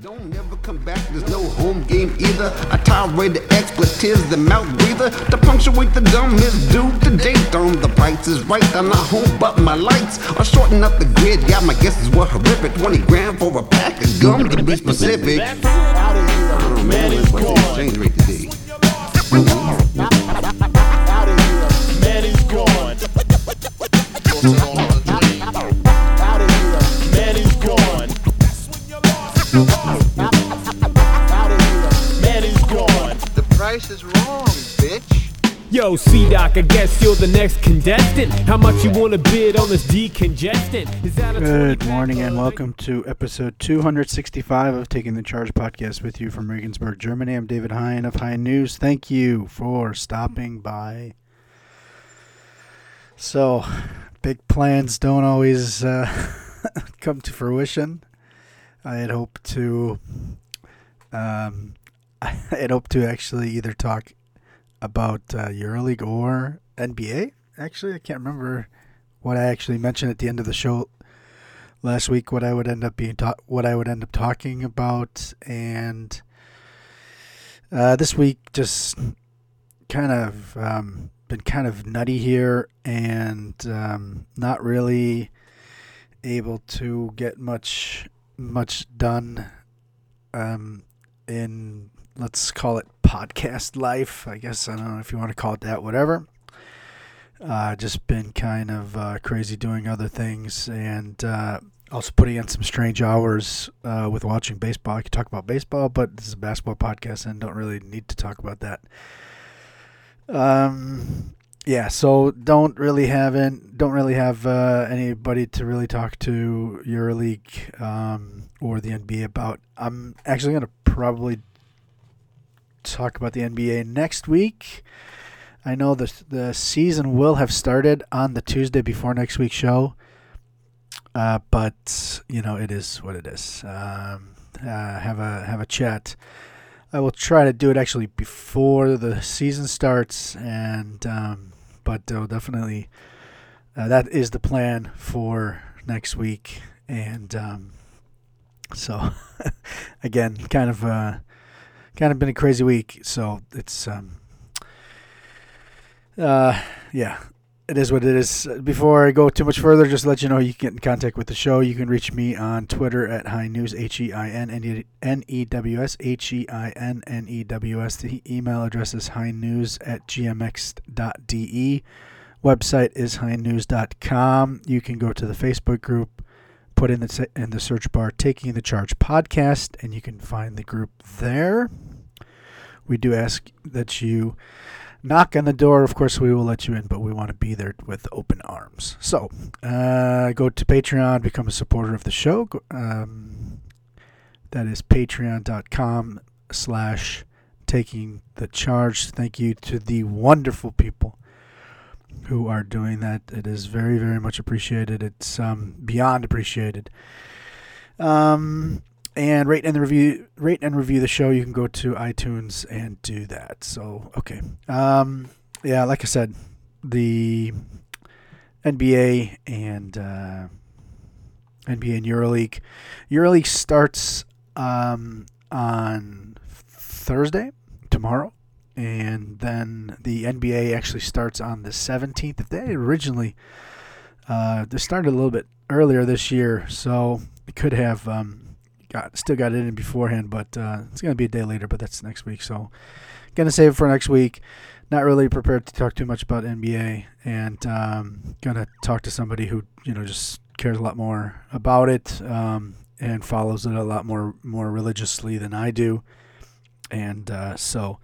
Don't never come back, there's no home game either. I tolerate the expletives, the mouth breather. To punctuate the dumb is due to date. On the price is right, I'm not home, but my lights are shorting up the grid. Yeah, my guesses were horrific. 20 grand for a pack of gum to be specific. Out of here. I don't know, Man, man, he's what's the exchange rate today? Yo, C Doc, I guess you're the next contestant. How much you wanna bid on this decongestant? Is that a Good morning and welcome to episode 265 of Taking the Charge podcast with you from Regensburg, Germany. I'm David Hein of Hein News. Thank you for stopping by. So, big plans don't always uh, come to fruition. I had hoped to, um, I had hoped to actually either talk about uh, EuroLeague or NBA. Actually, I can't remember what I actually mentioned at the end of the show last week what I would end up being ta- what I would end up talking about and uh, this week just kind of um, been kind of nutty here and um, not really able to get much much done um, in let's call it podcast life I guess I don't know if you want to call it that whatever uh, just been kind of uh, crazy doing other things and uh, also putting in some strange hours uh, with watching baseball. I could talk about baseball, but this is a basketball podcast and don't really need to talk about that. Um, yeah, so don't really have in, don't really have uh, anybody to really talk to EuroLeague um, or the NBA about. I'm actually gonna probably talk about the NBA next week. I know the the season will have started on the Tuesday before next week's show, uh, but you know it is what it is. Um, uh, have a have a chat. I will try to do it actually before the season starts, and um, but uh, definitely uh, that is the plan for next week. And um, so again, kind of uh, kind of been a crazy week. So it's um, uh, yeah, it is what it is. Before I go too much further, just let you know you can get in contact with the show. You can reach me on Twitter at Hein News H E I N N E W S H E I N N E W S. The email address is heinnews at gmx.de. Website is heinnews.com. You can go to the Facebook group, put in the in the search bar "Taking the Charge" podcast, and you can find the group there. We do ask that you knock on the door. Of course, we will let you in, but we want to be there with open arms. So, uh, go to Patreon, become a supporter of the show. Um, that is patreon.com slash taking the charge. Thank you to the wonderful people who are doing that. It is very, very much appreciated. It's um, beyond appreciated. Um, and rate and review rate and review the show. You can go to itunes and do that. So okay. Um yeah like i said the nba and uh nba and euroleague. Euroleague starts um on thursday tomorrow and then the nba actually starts on the 17th they originally uh they started a little bit earlier this year so it could have um got still got it in beforehand, but uh, it's gonna be a day later. But that's next week, so gonna save it for next week. Not really prepared to talk too much about NBA, and um, gonna talk to somebody who you know just cares a lot more about it um, and follows it a lot more more religiously than I do, and uh, so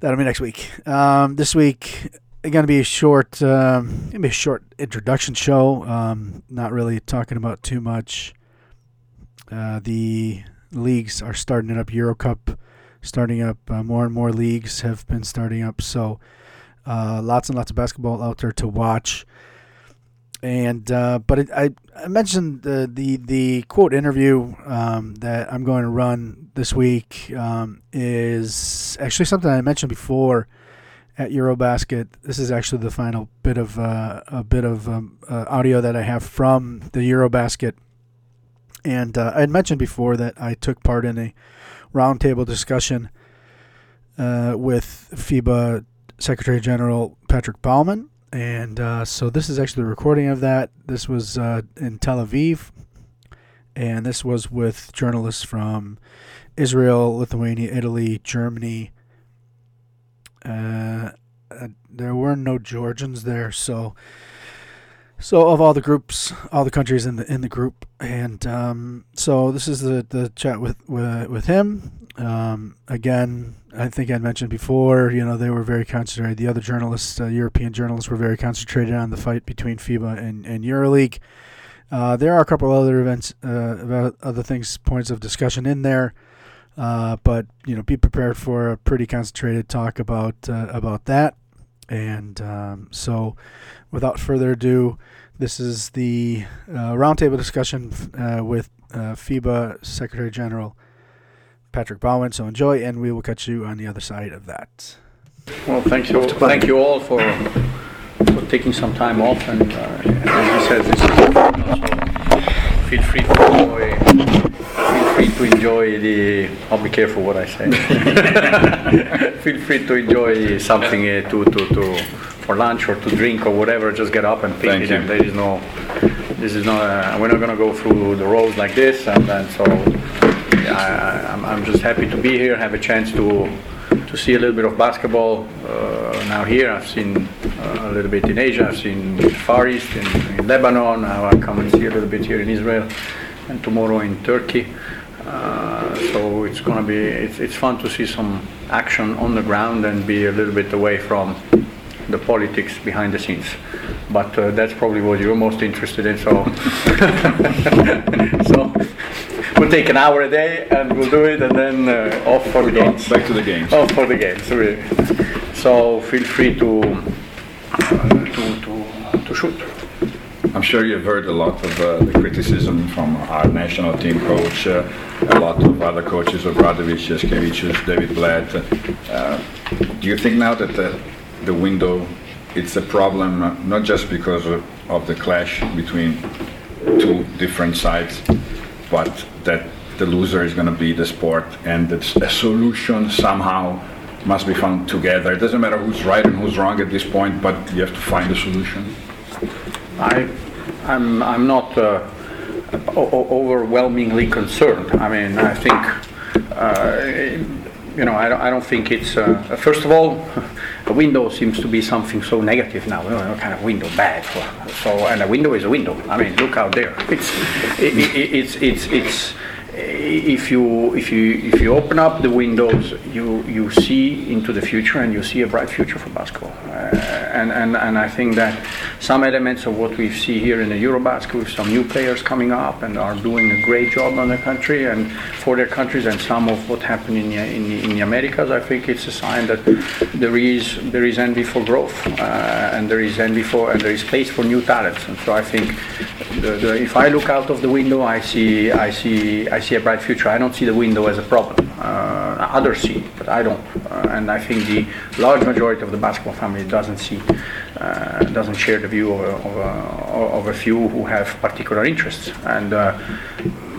that'll be next week. Um, this week. Going to be a short, um, gonna be a short introduction show. Um, not really talking about too much. Uh, the leagues are starting it up. Euro Cup starting up. Uh, more and more leagues have been starting up. So uh, lots and lots of basketball out there to watch. And uh, but it, I I mentioned the the the quote interview um, that I'm going to run this week um, is actually something I mentioned before at Eurobasket. This is actually the final bit of uh, a bit of um, audio that I have from the Eurobasket And uh, I had mentioned before that I took part in a roundtable discussion uh, with FIBA Secretary General Patrick Baumann. And uh, so this is actually a recording of that. This was uh, in Tel Aviv. And this was with journalists from Israel, Lithuania, Italy, Germany. Uh, uh, there were no Georgians there, so so of all the groups, all the countries in the in the group, and um, so this is the, the chat with with, with him. Um, again, I think I mentioned before. You know, they were very concentrated. The other journalists, uh, European journalists, were very concentrated on the fight between FIBA and and EuroLeague. Uh, there are a couple other events, uh, about other things, points of discussion in there. Uh, but you know, be prepared for a pretty concentrated talk about uh, about that. And um, so, without further ado, this is the uh, roundtable discussion uh, with uh, FIBA Secretary General Patrick Baumann. So enjoy, and we will catch you on the other side of that. Well, thank you, thank you all for for taking some time off, and uh, as you said, this is feel free to enjoy. Feel free to enjoy the. I'll be careful what I say. feel free to enjoy something uh, to to to for lunch or to drink or whatever. Just get up and pick it. And there is no. This is not. Uh, we're not going to go through the roads like this, and, and so. I, I'm, I'm just happy to be here. Have a chance to to see a little bit of basketball uh, now here. I've seen uh, a little bit in Asia. I've seen Far East in, in Lebanon. Now I come and see a little bit here in Israel, and tomorrow in Turkey. So it's gonna be it's, it's fun to see some action on the ground and be a little bit away from the politics behind the scenes. But uh, that's probably what you're most interested in. So so we'll take an hour a day and we'll do it, and then uh, off for the games. Back to the games. Off for the games, really. So feel free to uh, to, to to shoot. I'm sure you've heard a lot of uh, the criticism from our national team coach, uh, a lot of other coaches, Obradovic, Jasikevicius, David Blatt. Uh, do you think now that the, the window, it's a problem uh, not just because of, of the clash between two different sides, but that the loser is going to be the sport and that a solution somehow must be found together. It doesn't matter who's right and who's wrong at this point, but you have to find a solution. I, I'm, I'm not uh, o- overwhelmingly concerned. I mean, I think, uh, you know, I don't, I don't think it's, uh, first of all, a window seems to be something so negative now. You know, kind of window bad. So, and a window is a window. I mean, look out there. It's, it, it, it's, it's, it's, if you if you if you open up the windows, you you see into the future and you see a bright future for basketball. Uh, and, and and I think that some elements of what we see here in the Eurobasket with some new players coming up and are doing a great job on the country and for their countries, and some of what happened in the, in the, in the Americas, I think it's a sign that there is there is envy for growth uh, and there is envy for and there is space for new talents. And so I think the, the, if I look out of the window, I see I see I see a bright future. I don't see the window as a problem. Uh, others see, but I don't. Uh, and I think the large majority of the basketball family doesn't see, uh, doesn't share the view of of, a, of a few who have particular interests. And uh,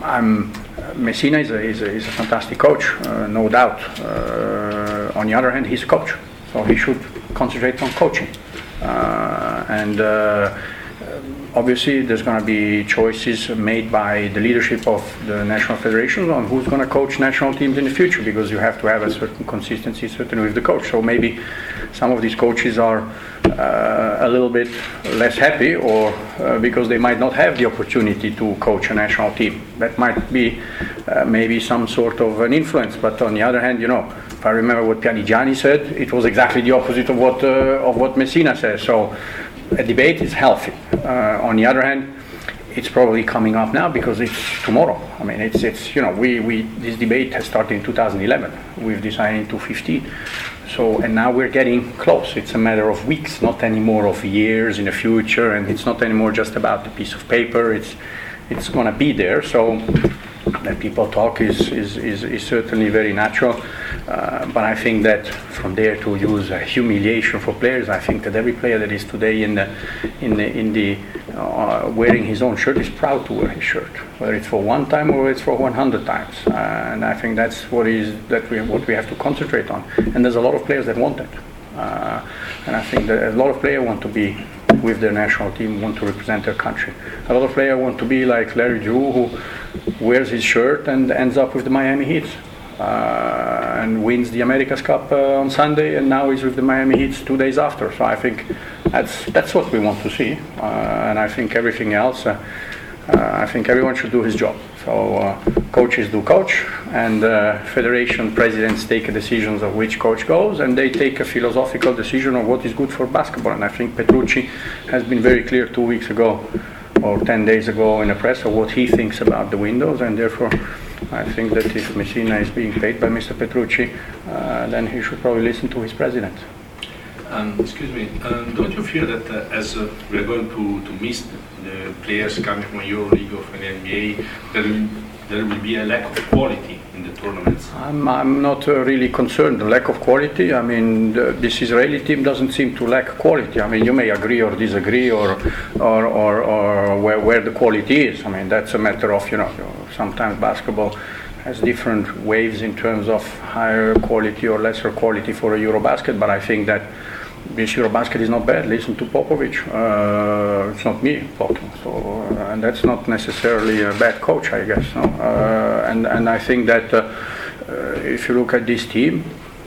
I'm Messina is a, is a, is a fantastic coach, uh, no doubt. Uh, on the other hand, he's a coach, so he should concentrate on coaching. Uh, and uh, obviously there's going to be choices made by the leadership of the national federations on who's going to coach national teams in the future because you have to have a certain consistency certainly with the coach. So maybe some of these coaches are uh, a little bit less happy or uh, because they might not have the opportunity to coach a national team. That might be uh, maybe some sort of an influence but on the other hand you know if I remember what Pianigiani said it was exactly the opposite of what uh, of what Messina says. So a debate is healthy. Uh, on the other hand, it's probably coming up now because it's tomorrow. I mean, it's it's you know we, we this debate has started in 2011. We've decided in 2015. So and now we're getting close. It's a matter of weeks, not anymore of years in the future, and it's not anymore just about a piece of paper. It's it's going to be there. So that people talk is, is, is, is certainly very natural. Uh, but I think that from there to use uh, humiliation for players, I think that every player that is today in the, in the, in the uh, wearing his own shirt is proud to wear his shirt, whether it's for one time or it's for 100 times. Uh, and I think that's what is that we what we have to concentrate on. And there's a lot of players that want that. Uh, and I think that a lot of players want to be with their national team, want to represent their country. A lot of players want to be like Larry Drew, who wears his shirt and ends up with the Miami Heat. Uh, and wins the America's Cup uh, on Sunday, and now he's with the Miami Heat two days after. So I think that's that's what we want to see, uh, and I think everything else. Uh, uh, I think everyone should do his job. So uh, coaches do coach, and federation presidents take decisions of which coach goes, and they take a philosophical decision of what is good for basketball. And I think Petrucci has been very clear two weeks ago or 10 days ago in the press of what he thinks about the windows, and therefore I think that if Messina is being paid by Mr. Petrucci, uh, then he should probably listen to his president. Um, excuse me, um, don't you fear that uh, as uh, we are going to, to miss the players coming from EuroLeague or from the NBA, there will, there will be a lack of quality in the tournaments? I'm, I'm not uh, really concerned. The lack of quality. I mean, the, this Israeli team doesn't seem to lack quality. I mean, you may agree or disagree, or or, or, or where, where the quality is. I mean, that's a matter of you know. Sometimes basketball has different waves in terms of higher quality or lesser quality for a Eurobasket. But I think that this Eurobasket is not bad. Listen to Popovic. Uh, it's not me talking. So, uh, and that's not necessarily a bad coach, I guess. No? Uh, and and I think that uh, uh, if you look at this team,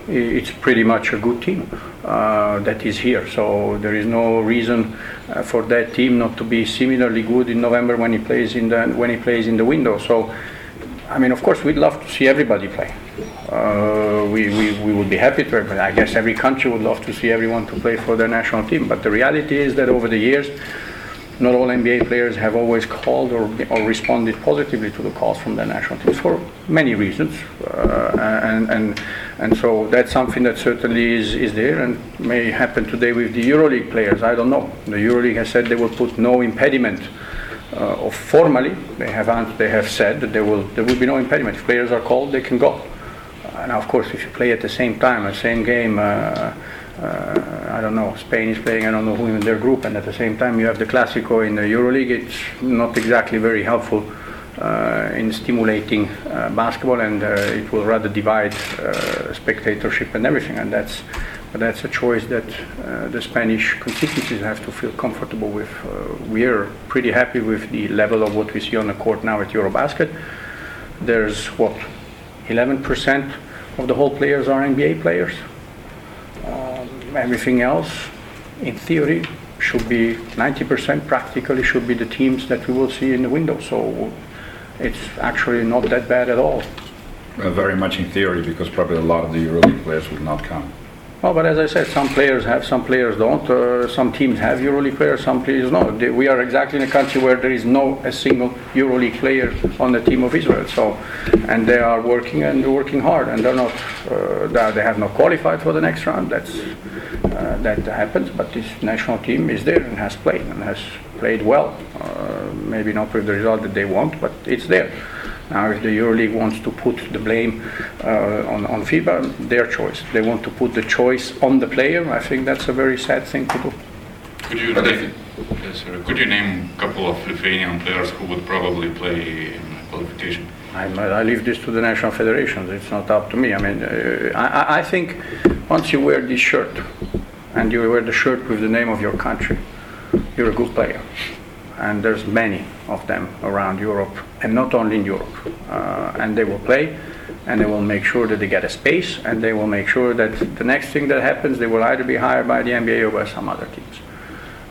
it's pretty much a good team uh, that is here. So there is no reason for that team not to be similarly good in November when he plays in the when he plays in the window. So. I mean, of course, we'd love to see everybody play. Uh, we, we, we would be happy to, but I guess every country would love to see everyone to play for their national team. But the reality is that over the years, not all NBA players have always called or, or responded positively to the calls from their national teams for many reasons. Uh, and, and, and so that's something that certainly is, is there and may happen today with the EuroLeague players. I don't know. The EuroLeague has said they will put no impediment uh, of formally, they have, they have said that there will, there will be no impediment. If players are called, they can go. Uh, now, of course, if you play at the same time, the same game, uh, uh, I don't know, Spain is playing, I don't know who in their group, and at the same time you have the Clásico in the EuroLeague, it's not exactly very helpful uh, in stimulating uh, basketball, and it will rather divide spectatorship and everything, and that's but that's a choice that uh, the Spanish constituencies have to feel comfortable with. Uh, we are pretty happy with the level of what we see on the court now at Eurobasket. There's what 11% of the whole players are NBA players. Um, everything else, in theory, should be 90% practically should be the teams that we will see in the window. So it's actually not that bad at all. Uh, very much in theory, because probably a lot of the EuroLeague players will not come. Well, but as I said, some players have, some players don't. Uh, some teams have EuroLeague players, some players don't. They, we are exactly in a country where there is no a single EuroLeague player on the team of Israel. So, and they are working and working hard, and they're not. Uh, they have not qualified for the next round. That's uh, that happens. But this national team is there and has played and has played well. Uh, maybe not with the result that they want, but it's there. Now, if the EuroLeague wants to put the blame uh, on, on FIBA, their choice. They want to put the choice on the player. I think that's a very sad thing to do. Could you, name, yes, could you name a couple of Lithuanian players who would probably play in qualification? I, I leave this to the national federations. It's not up to me. I mean, uh, I, I think once you wear this shirt and you wear the shirt with the name of your country, you're a good player and there's many of them around Europe, and not only in Europe. Uh, and they will play, and they will make sure that they get a space, and they will make sure that the next thing that happens, they will either be hired by the NBA or by some other teams,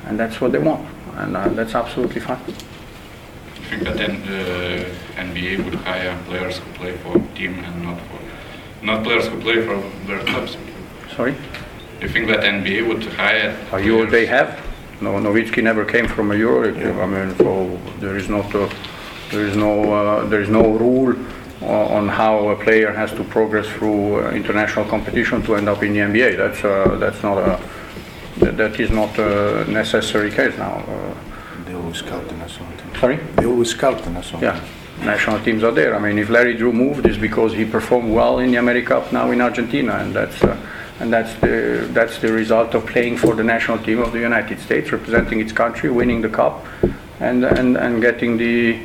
and that's what they want, and uh, that's absolutely fine. Do you think that then the NBA would hire players who play for team and not for not players who play for their clubs? Sorry. You think that NBA would hire? Are you? They have. No, Nowitzki never came from a Euro. I mean, so there is not a, there is no uh, there is no rule on how a player has to progress through uh, international competition to end up in the NBA. That's uh, that's not a that, that is not a necessary case now. they always scout or something. Sorry? They always scout or something. Yeah. national teams are there. I mean, if Larry Drew moved, it's because he performed well in the America Cup now in Argentina, and that's uh, and that's the that's the result of playing for the national team of the United States, representing its country, winning the cup, and and and getting the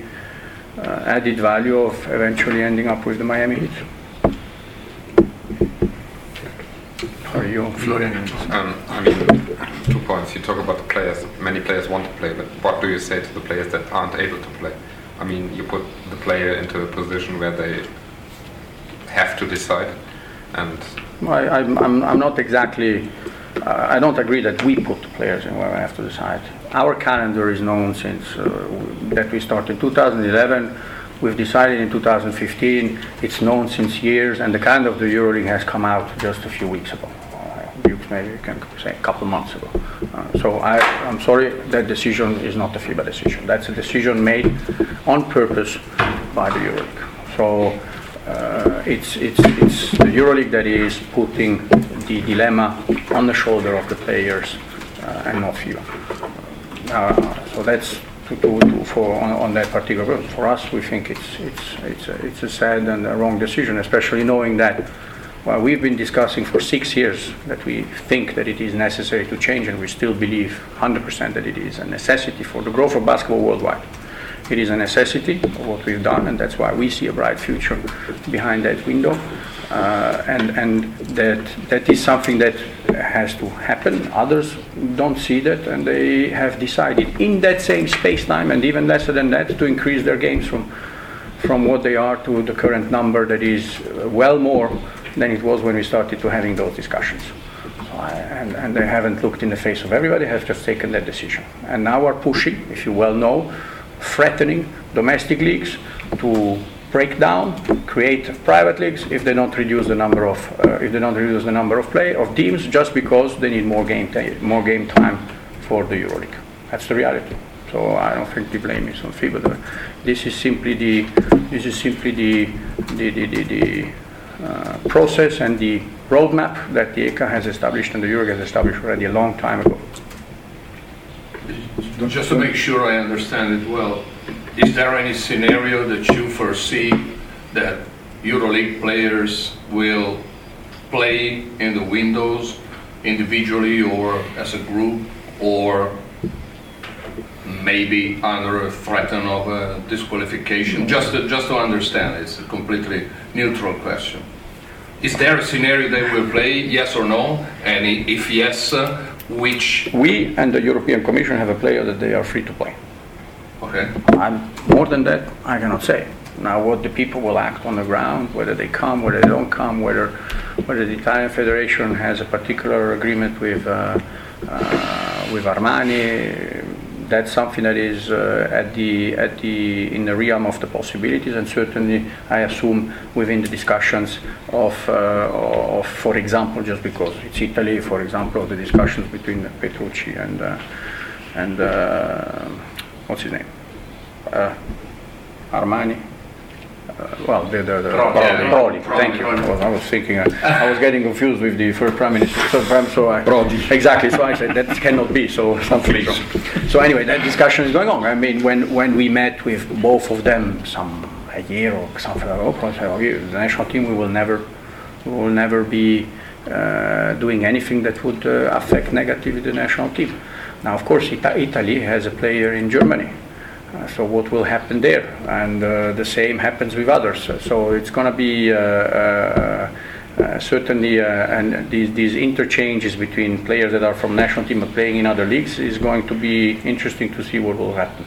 uh, added value of eventually ending up with the Miami Heat. Are you, Florian? Um, I mean, two points. You talk about the players. Many players want to play, but what do you say to the players that aren't able to play? I mean, you put the player into a position where they have to decide, and I, I'm, I'm, I'm not exactly. Uh, I don't agree that we put players in where we have to decide. Our calendar is known since uh, that we started in 2011. We've decided in 2015. It's known since years, and the calendar of the EuroLeague has come out just a few weeks ago. Uh, maybe you can say a couple months ago. Uh, so I, I'm sorry, that decision is not a FIBA decision. That's a decision made on purpose by the EuroLeague. So uh, it's, it's, it's the EuroLeague that is putting the dilemma on the shoulder of the players uh, and not you. Uh, so that's to, to, to for on, on, that particular. For us, we think it's it's it's a, it's a sad and a wrong decision, especially knowing that. Well, we've been discussing for six years that we think that it is necessary to change, and we still believe 100% that it is a necessity for the growth of basketball worldwide. It is a necessity of what we've done, and that's why we see a bright future behind that window. Uh, and and that that is something that has to happen. Others don't see that, and they have decided in that same space time, and even lesser than that, to increase their games from from what they are to the current number that is well more than it was when we started to having those discussions. and, and they haven't looked in the face of everybody, have just taken that decision. And now are pushing, if you well know, threatening domestic leagues to break down, create private leagues if they don't reduce the number of uh, if they don't reduce the number of play of teams just because they need more game ta- more game time for the EuroLeague. That's the reality. So I don't think the blame is on FIBA. This is simply the this is simply the the the, the, the uh, process and the roadmap that the ECA has established and the EuroLeague has established already a long time ago. Just to make sure I understand it well, is there any scenario that you foresee that EuroLeague players will play in the windows individually or as a group or maybe under a threat of a disqualification? Just to, just to understand, it's a completely neutral question. Is there a scenario they will play, yes or no? And if yes, which? We and the European Commission have a player that they are free to play. Okay. I'm, more than that, I cannot say. Now, what the people will act on the ground, whether they come, whether they don't come, whether whether the Italian Federation has a particular agreement with uh, uh, with Armani, that's something that is uh, at the at the in the realm of the possibilities, and certainly I assume within the discussions of uh, of, for example, just because it's Italy, for example, the discussions between Petrucci and uh, and uh, what's his name, uh, Armani. Uh, well, the, the, the Prodi, Thank you. I was, I was thinking, uh, I was getting confused with the first prime minister. So, prime, so I, Prodi. Exactly. So I said that cannot be. So something. So anyway, that discussion is going on. I mean, when when we met with both of them some a year or something like that, I said, oh, the national team we will never we will never be uh, doing anything that would uh, affect negatively the national team. Now, of course, Ita- Italy has a player in Germany. Uh, so what will happen there? And uh, the same happens with others. So it's going to be uh, uh, uh, certainly, and these, these interchanges between players that are from national team and playing in other leagues is going to be interesting to see what will happen.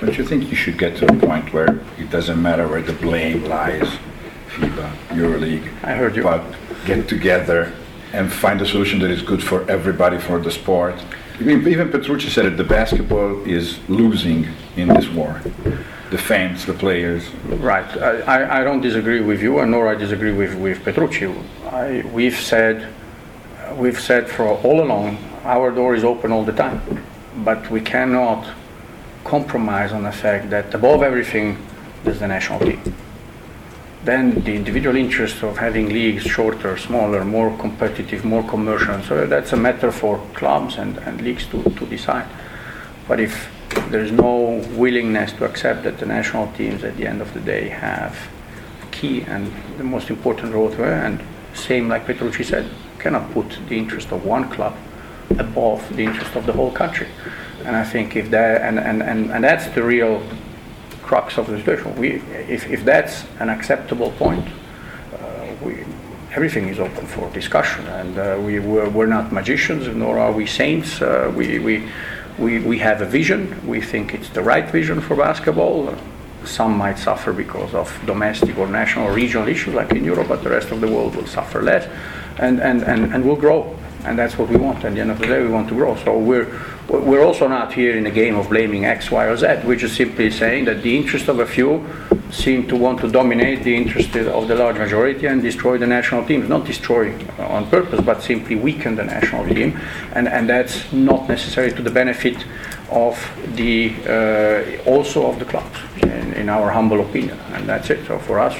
Don't you think you should get to a point where it doesn't matter where the blame lies, FIBA, EuroLeague, I heard you. but get together and find a solution that is good for everybody for the sport? Even Petrucci said it, the basketball is losing in this war. The fans, the players. Right. I, I don't disagree with you, and nor I disagree with, with Petrucci. I, we've said we've said for all along our door is open all the time, but we cannot compromise on the fact that above everything there's the national team then the individual interest of having leagues shorter, smaller, more competitive, more commercial. So that's a matter for clubs and, and leagues to, to decide. But if there is no willingness to accept that the national teams at the end of the day have key and the most important role to. And same like Petrucci said, cannot put the interest of one club above the interest of the whole country. And I think if that and, and, and, and that's the real crux of the situation. We, if, if that's an acceptable point, uh, we, everything is open for discussion. And uh, we, we're, we're, not magicians, nor are we saints. Uh, we, we, we, we have a vision. We think it's the right vision for basketball. Some might suffer because of domestic or national or regional issues like in Europe, but the rest of the world will suffer less and, and, and, and will grow. And that's what we want. At the end of the day, we want to grow. So we're, we're also not here in the game of blaming X, Y, or Z. We're just simply saying that the interest of a few seem to want to dominate the interest of the large majority and destroy the national teams. Not destroy on purpose, but simply weaken the national team. And, and that's not necessary to the benefit of the uh, also of the clubs, in, in, our humble opinion. And that's it. So for us,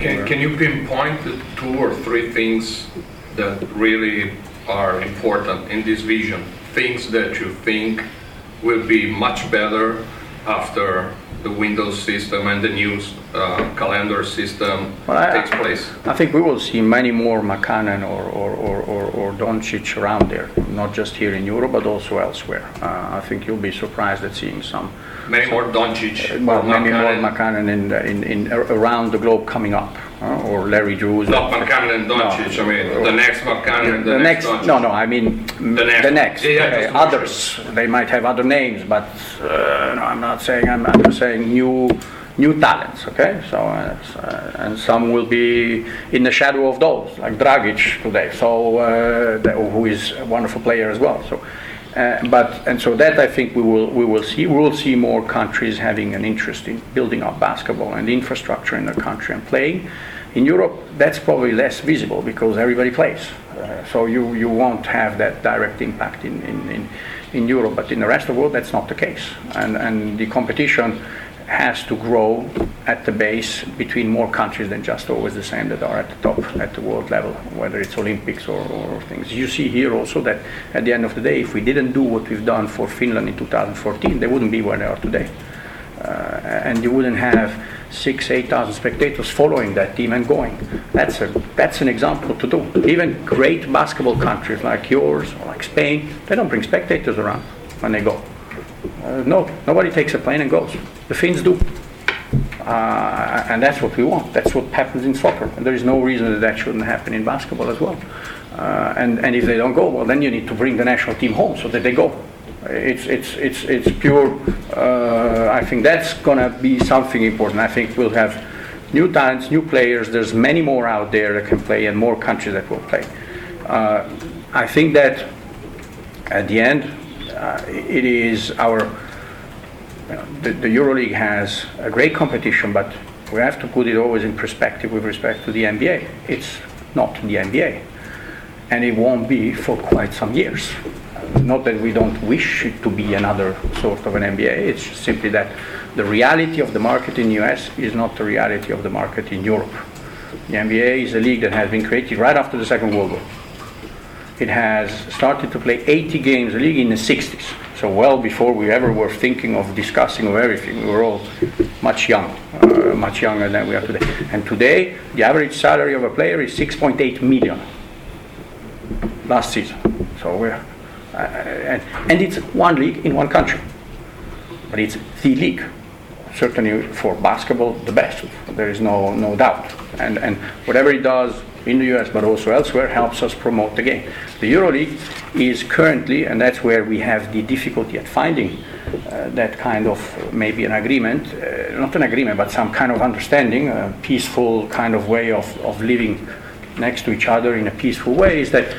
can, can you pinpoint the two or three things that really are important in this vision? Things that you think will be much better after the Windows system and the new uh, calendar system well, takes I, place? I think we will see many more Markkanen or, or, or, or, or Doncic around there, not just here in Europe, but also elsewhere. Uh, I think you'll be surprised at seeing some. Many some, more Doncic. Uh, well, many more Markkanen in, in, in, around the globe coming up uh, or Larry Drews. Not Markkanen and Doncic. No. I mean, the next Markkanen, the, the next. next no, no. I mean, the next. The next. Yeah, uh, others. They might have other names, but uh, no, I'm not saying. I'm, I'm just saying new, new talents. Okay, so uh, and some will be in the shadow of those, like Dragic today. So uh, who is a wonderful player as well. So. Uh, but and so that I think we will we will see we will see more countries having an interest in building up basketball and infrastructure in the country and playing. In Europe, that's probably less visible because everybody plays. Uh, so you, you won't have that direct impact in, in, in, in Europe, but in the rest of the world, that's not the case. And, and the competition has to grow at the base between more countries than just always the same that are at the top at the world level, whether it's Olympics or, or things. You see here also that at the end of the day, if we didn't do what we've done for Finland in 2014, they wouldn't be where they are today. Uh, and you wouldn't have six, eight thousand spectators following that team and going. That's a that's an example to do. Even great basketball countries like yours or like Spain, they don't bring spectators around when they go. Uh, no, nobody takes a plane and goes. The Finns do. Uh, and that's what we want. That's what happens in soccer. And there is no reason that that shouldn't happen in basketball as well. Uh, and, and if they don't go, well, then you need to bring the national team home so that they go. It's, it's, it's, it's pure, uh, I think that's going to be something important. I think we'll have new talents, new players. There's many more out there that can play and more countries that will play. Uh, I think that at the end, Uh, it is our you know, the, the EuroLeague has a great competition, but we have to put it always in perspective with respect to the NBA. It's not the NBA, and it won't be for quite some years. Not that we don't wish it to be another sort of an NBA. It's simply that the reality of the market in the US is not the reality of the market in Europe. The NBA is a league that has been created right after the Second World War. It has started to play 80 games a league in the 60s. So well before we ever were thinking of discussing of everything, we were all much young, uh, much younger than we are today. And today, the average salary of a player is 6.8 million last season. So we're, uh, and, and it's one league in one country, but it's the league. Certainly for basketball, the best. There is no no doubt. And and whatever it does in the US but also elsewhere helps us promote the game. The EuroLeague is currently, and that's where we have the difficulty at finding uh, that kind of maybe an agreement, uh, not an agreement, but some kind of understanding, a peaceful kind of way of, of living next to each other in a peaceful way, is that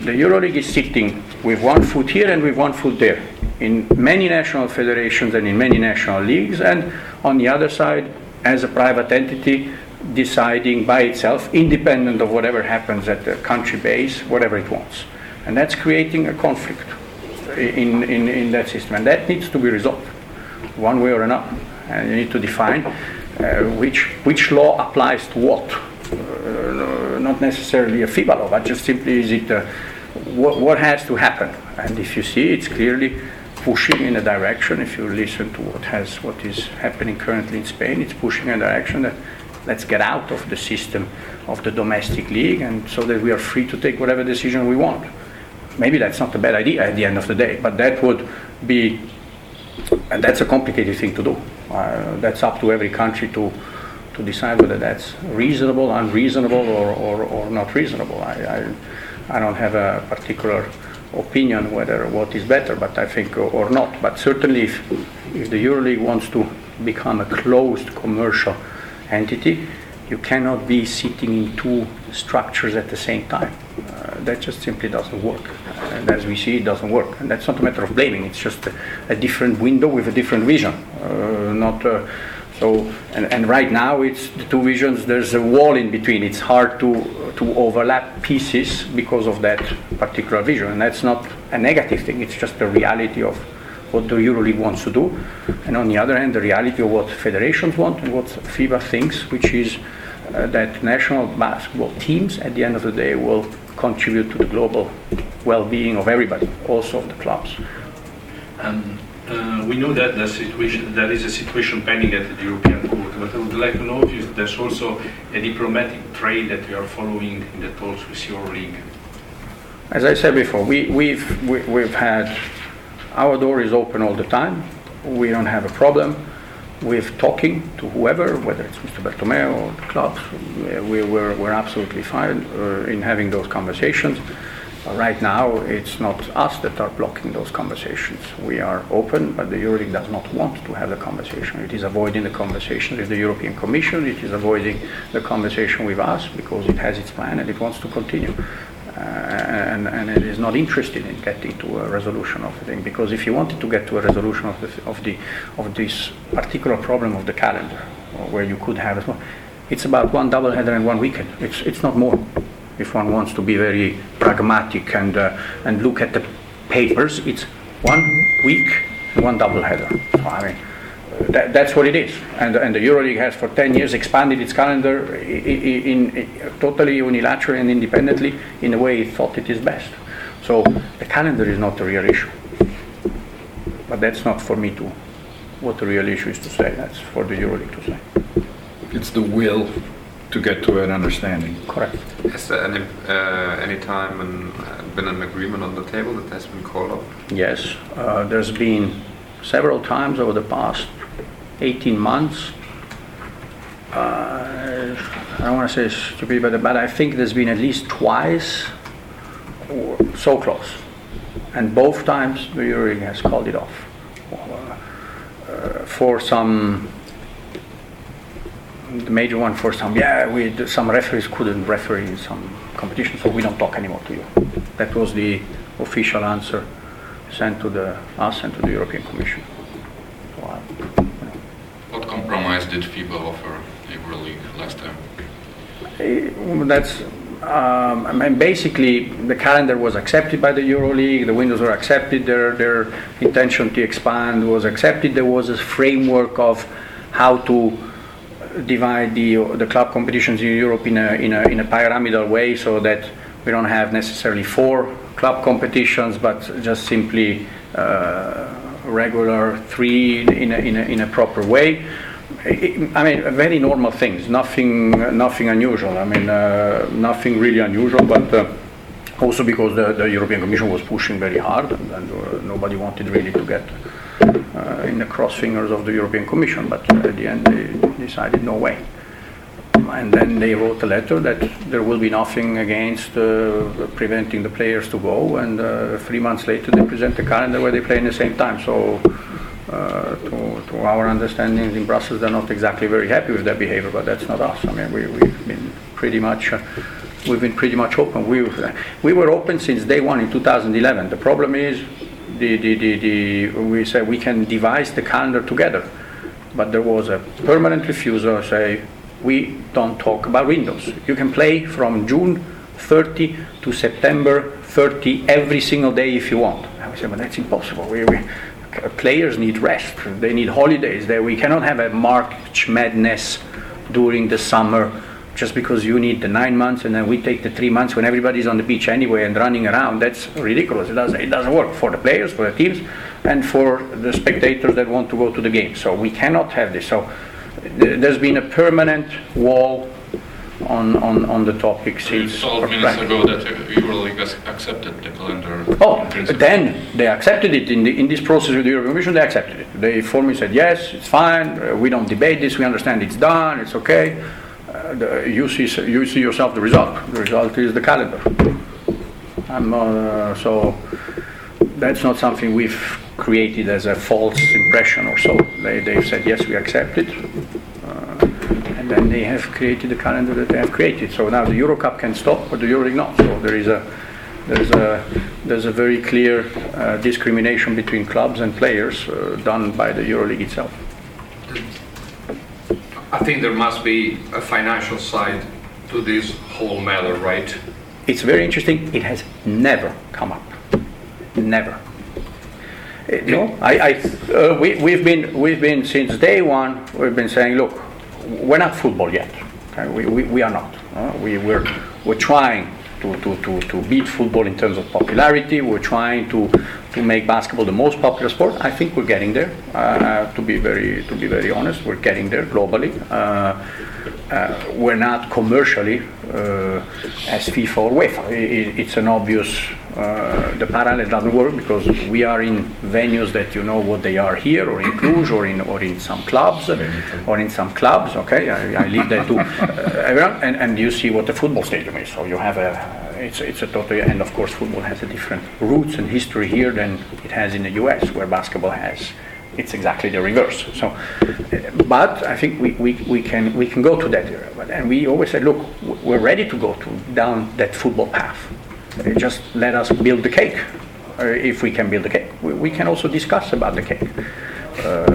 the EuroLeague is sitting with one foot here and with one foot there in many national federations and in many national leagues, and on the other side, as a private entity, deciding by itself, independent of whatever happens at the country base, whatever it wants. And that's creating a conflict in, in, in that system. And that needs to be resolved one way or another. And you need to define uh, which, which law applies to what. Uh, not necessarily a FIBA law, but just simply is it uh, what, what has to happen. And if you see, it's clearly pushing in a direction. If you listen to what has what is happening currently in Spain, it's pushing in a direction that let's get out of the system of the domestic league, and so that we are free to take whatever decision we want. Maybe that's not a bad idea at the end of the day, but that would be, and that's a complicated thing to do. Uh, that's up to every country to to decide whether that's reasonable, unreasonable, or, or, or not reasonable. I, I, I don't have a particular opinion whether what is better, but I think or, not. But certainly, if, if the EuroLeague wants to become a closed commercial entity, you cannot be sitting in two structures at the same time. Uh, that just simply doesn't work. And as we see, it doesn't work. And that's not a matter of blaming, it's just a, a different window with a different vision. Uh, not uh, so, and, and right now it's the two visions, there's a wall in between. It's hard to, to overlap pieces because of that particular vision. And that's not a negative thing, it's just the reality of what the EuroLeague wants to do. And on the other hand, the reality of what federations want and what FIBA thinks, which is uh, that national basketball teams at the end of the day will contribute to the global well-being of everybody, also of the clubs. Um, uh, we know that the situation there is a situation pending at the European Court, but I would like to know if there's also a diplomatic trail that you are following in the talks with your league. As I said before, we, we've we, we've had our door is open all the time. We don't have a problem with talking to whoever, whether it's Mr. Bertomeu or the clubs. We, we're, we're absolutely fine uh, in having those conversations. Right now, it's not us that are blocking those conversations. We are open, but the EuroLeague does not want to have the conversation. It is avoiding the conversation with the European Commission. It is avoiding the conversation with us because it has its plan and it wants to continue. Uh, and, and it is not interested in getting to a resolution of the thing. Because if you wanted to get to a resolution of the of the of this particular problem of the calendar, where you could have, it's about one double header and one weekend. It's it's not more if one wants to be very pragmatic and, uh, and look at the papers, it's one week, one double header. So, I mean, that, that's what it is. And, and the EuroLeague has for 10 years expanded its calendar in, in, in, totally unilaterally and independently in the way it thought it is best. So the calendar is not the real issue. But that's not for me to, what the real issue is to say. That's for the EuroLeague to say. It's the will to get to an understanding. Correct. Has there any, uh, any time an, uh, been an agreement on the table that has been called off? Yes, uh, there's been several times over the past 18 months. Uh, I don't want to say stupid, but, but I think there's been at least twice or so close. And both times the EuroLeague has called it off uh, for some the major one for some, yeah, we, some referees couldn't referee in some competition, so we don't talk anymore to you. That was the official answer sent to the us and to the European Commission. So, uh, What did FIBA offer EuroLeague last time? Uh, that's um, I mean, basically the calendar was accepted by the EuroLeague. The windows were accepted. Their their intention to expand was accepted. There was a framework of how to divide the, the club competitions in Europe in a, in, a, in a pyramidal way so that we don't have necessarily four club competitions but just simply uh, regular three in a, in a, in a proper way. I mean, very normal things, nothing, nothing unusual. I mean, uh, nothing really unusual, but uh, also because the, the, European Commission was pushing very hard and, and uh, nobody wanted really to get uh, in the cross fingers of the European Commission, but at the end they decided no way. And then they wrote a letter that there will be nothing against uh, preventing the players to go, and uh, three months later they present a calendar where they play in the same time. So, uh, to, our understanding in Brussels, they're not exactly very happy with their behavior, but that's not us. I mean, we, have been pretty much. Uh, we've been pretty much open. We, we were open since day one in 2011. The problem is the, the, the, the, we said we can devise the calendar together. But there was a permanent refusal say, we don't talk about windows. You can play from June 30 to September 30 every single day if you want. We said, but that's impossible. We, we, Uh, players need rest. They need holidays. They, we cannot have a March madness during the summer just because you need the nine months and then we take the three months when everybody's on the beach anyway and running around. That's ridiculous. It doesn't, it doesn't work for the players, for the teams, and for the spectators that want to go to the game. So we cannot have this. So th- there's been a permanent wall on, on, on the topic You since. told minutes ago that EuroLeague has accepted the calendar. Oh, then they accepted it in, the, in this process with the European Commission. They accepted it. They formally said, yes, it's fine. Uh, we don't debate this. We understand it's done. It's okay. Uh, the, you see, you see yourself the result. The result is the calendar. I'm, uh, so that's not something we've created as a false impression or so. They, they've said, yes, we accept it. And then they have created the calendar that they have created. So now the Euro Cup can stop, but the EuroLeague not. So there is a there's a there's a very clear uh, discrimination between clubs and players uh, done by the EuroLeague itself. I think there must be a financial side to this whole matter, right? It's very interesting. It has never come up. Never. Uh, No, I, I, uh, we, we've been, we've been since day one. We've been saying, look, we're not football yet. Okay? We, we, we are not. Uh, we, we're, we're trying to, to, to, to beat football in terms of popularity. We're trying to, to make basketball the most popular sport. I think we're getting there. Uh, to be very, to be very honest, we're getting there globally. Uh, uh, we're not commercially uh, as FIFA or UEFA. I- I- it's an obvious, uh, the parallel doesn't work because we are in venues that you know what they are here, or in Cluj, or in or in some clubs, or in some clubs. Okay, I, I leave that to uh, everyone, and, and you see what the football stadium is. So you have a, it's it's a totally, and of course football has a different roots and history here than it has in the U.S., where basketball has it's exactly the reverse. So, uh, but I think we, we, we can we can go to that area. And we always said, look, we're ready to go to down that football path. Uh, Just let us build the cake. Uh, if we can build the cake, we, we can also discuss about the cake. Uh,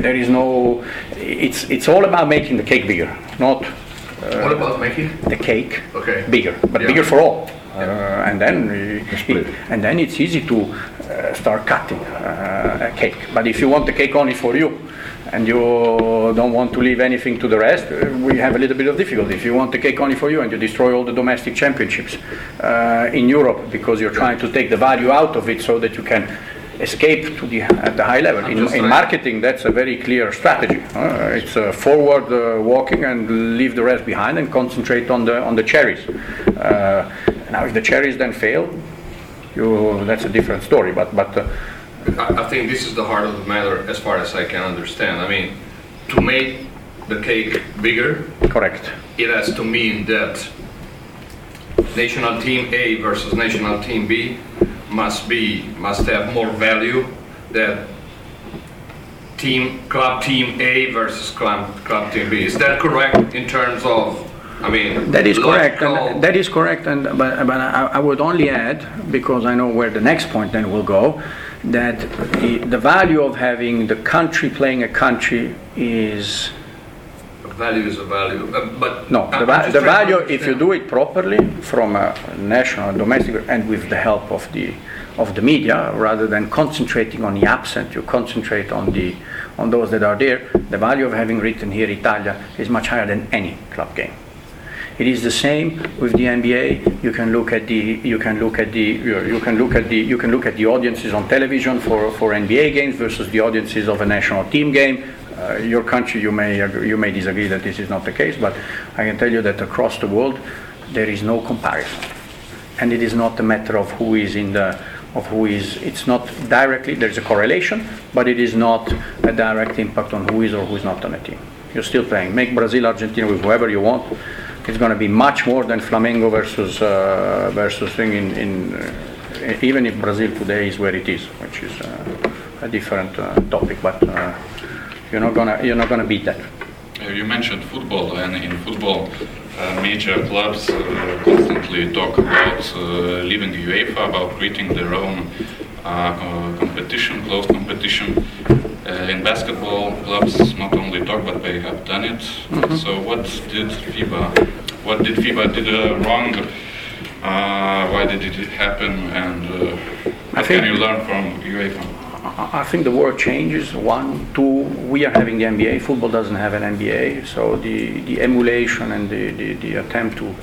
there is no. It's it's all about making the cake bigger, not uh, What about making? the cake Okay. bigger, but Yeah. bigger for all. Uh, and then uh, it- and then it's easy to uh, start cutting uh, a cake. But if you want the cake only for you, and you don't want to leave anything to the rest, uh, we have a little bit of difficulty. If you want the cake only for you and you destroy all the domestic championships uh, in Europe because you're trying to take the value out of it so that you can escape to the at the high level. In, in marketing, that's a very clear strategy. Uh, it's uh, forward uh, walking and leave the rest behind and concentrate on the on the cherries. Uh, now, if the cherries then fail, you that's a different story. But but uh, I, I think this is the heart of the matter as far as I can understand. I mean, to make the cake bigger, correct. it has to mean that national team A versus national team B must be must have more value than team club team A versus club club team B. Is that correct in terms of I mean That is correct. And that is correct. And but, but I, I would only add because I know where the next point then will go, that the, the value of having the country playing a country is value is a value, uh, but No, the, va- the value, if you do it properly from a national, domestic, and with the help of the of the media, rather than concentrating on the absent, you concentrate on the on those that are there. The value of having written here Italia is much higher than any club game. It is the same with the NBA. You can look at the you can look at the you can look at the you can look at the audiences on television for, for NBA games versus the audiences of a national team game. Uh, your country, you may agree, you may disagree that this is not the case, but I can tell you that across the world there is no comparison, and it is not a matter of who is in the of who is. It's not directly. There's a correlation, but it is not a direct impact on who is or who is not on a team. You're still playing. Make Brazil, Argentina with whoever you want. It's going to be much more than Flamengo versus uh, versus thing in, in uh, even if Brazil today is where it is, which is uh, a different uh, topic. But uh, you're not gonna you're not gonna beat that. Uh, You mentioned football, and in football, major clubs constantly talk about leaving UEFA, about creating their own competition, close competition. Uh, in basketball, clubs not only talk, but they have done it. So, what did FIBA, what did FIBA did uh, wrong? Uh, why did it happen? And uh, what think- can you learn from UEFA? I think the world changes. One, two, we are having the NBA. Football doesn't have an NBA, so the, the emulation and the, the, the attempt to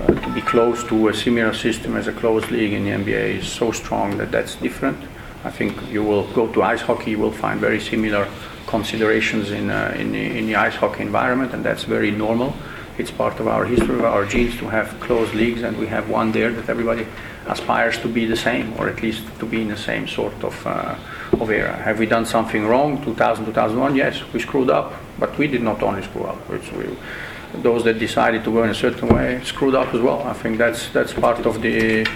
uh, to be close to a similar system as a closed league in the NBA is so strong that that's different. I think you will go to ice hockey, you will find very similar considerations in, uh, in, the, in the ice hockey environment, and that's very normal. It's part of our history, of our genes to have closed leagues, and we have one there that everybody aspires to be the same, or at least to be in the same sort of, uh, of era. Have we done something wrong? 2000, 2001? Yes, we screwed up, but we did not only screw up. It's, we, those that decided to go in a certain way screwed up as well. I think that's that's part of the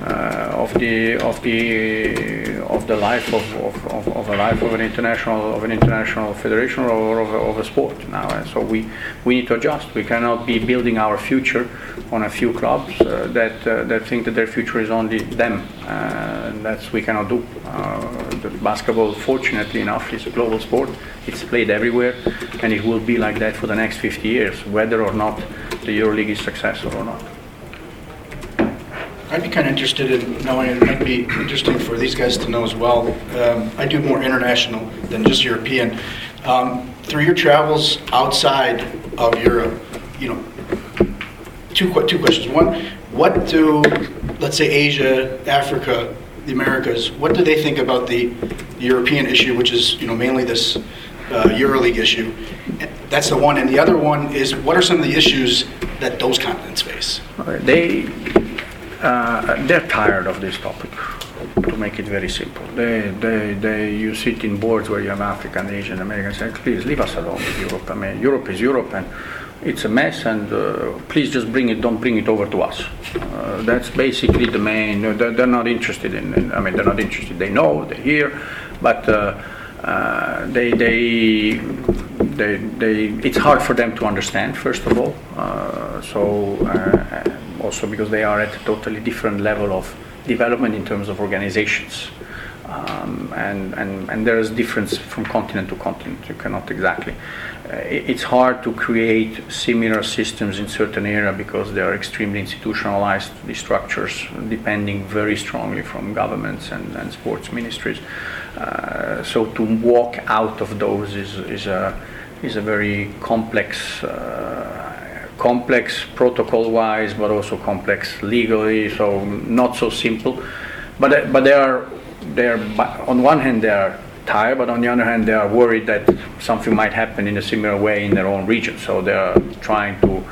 uh, of the of the of the life of, of, of, of, a life of an international of an international federation or of a, of a sport now. And so we we need to adjust. We cannot be building our future on a few clubs uh, that uh, that think that their future is only them. Uh, that's we cannot do. Uh, basketball, fortunately enough, is a global sport. It's played everywhere, and it will be like that for the next 50 years, whether or not the EuroLeague is successful or not. I'd be kind of interested in knowing, it might be interesting for these guys to know as well. Um, I do more international than just European. Um, through your travels outside of Europe, you know, two, two questions. One, what do, let's say, Asia, Africa, the Americas, what do they think about the European issue, which is, you know, mainly this uh, EuroLeague issue? That's the one. And the other one is, what are some of the issues that those continents face? They uh, they're tired of this topic. To make it very simple, they, they, they, you sit in boards where you have African, Asian, Americans, say, please leave us alone with Europe. I mean, Europe is Europe, and it's a mess, and uh, please just bring it. Don't bring it over to us. Uh, that's basically the main. They're, they're not interested in, in, I mean, they're not interested. They know they're here, but uh, uh they they. They, they, it's hard for them to understand, first of all. Uh, so uh, also because they are at a totally different level of development in terms of organizations. Um, and, and, and there is difference from continent to continent. You cannot exactly. Uh, it's hard to create similar systems in certain area because they are extremely institutionalized. The structures depending very strongly from governments and, and sports ministries. Uh, so to walk out of those is, is a is a very complex uh, complex protocol wise, but also complex legally, so not so simple. But, but they are, they are, on one hand, they are tired, but on the other hand, they are worried that something might happen in a similar way in their own region. So they are trying to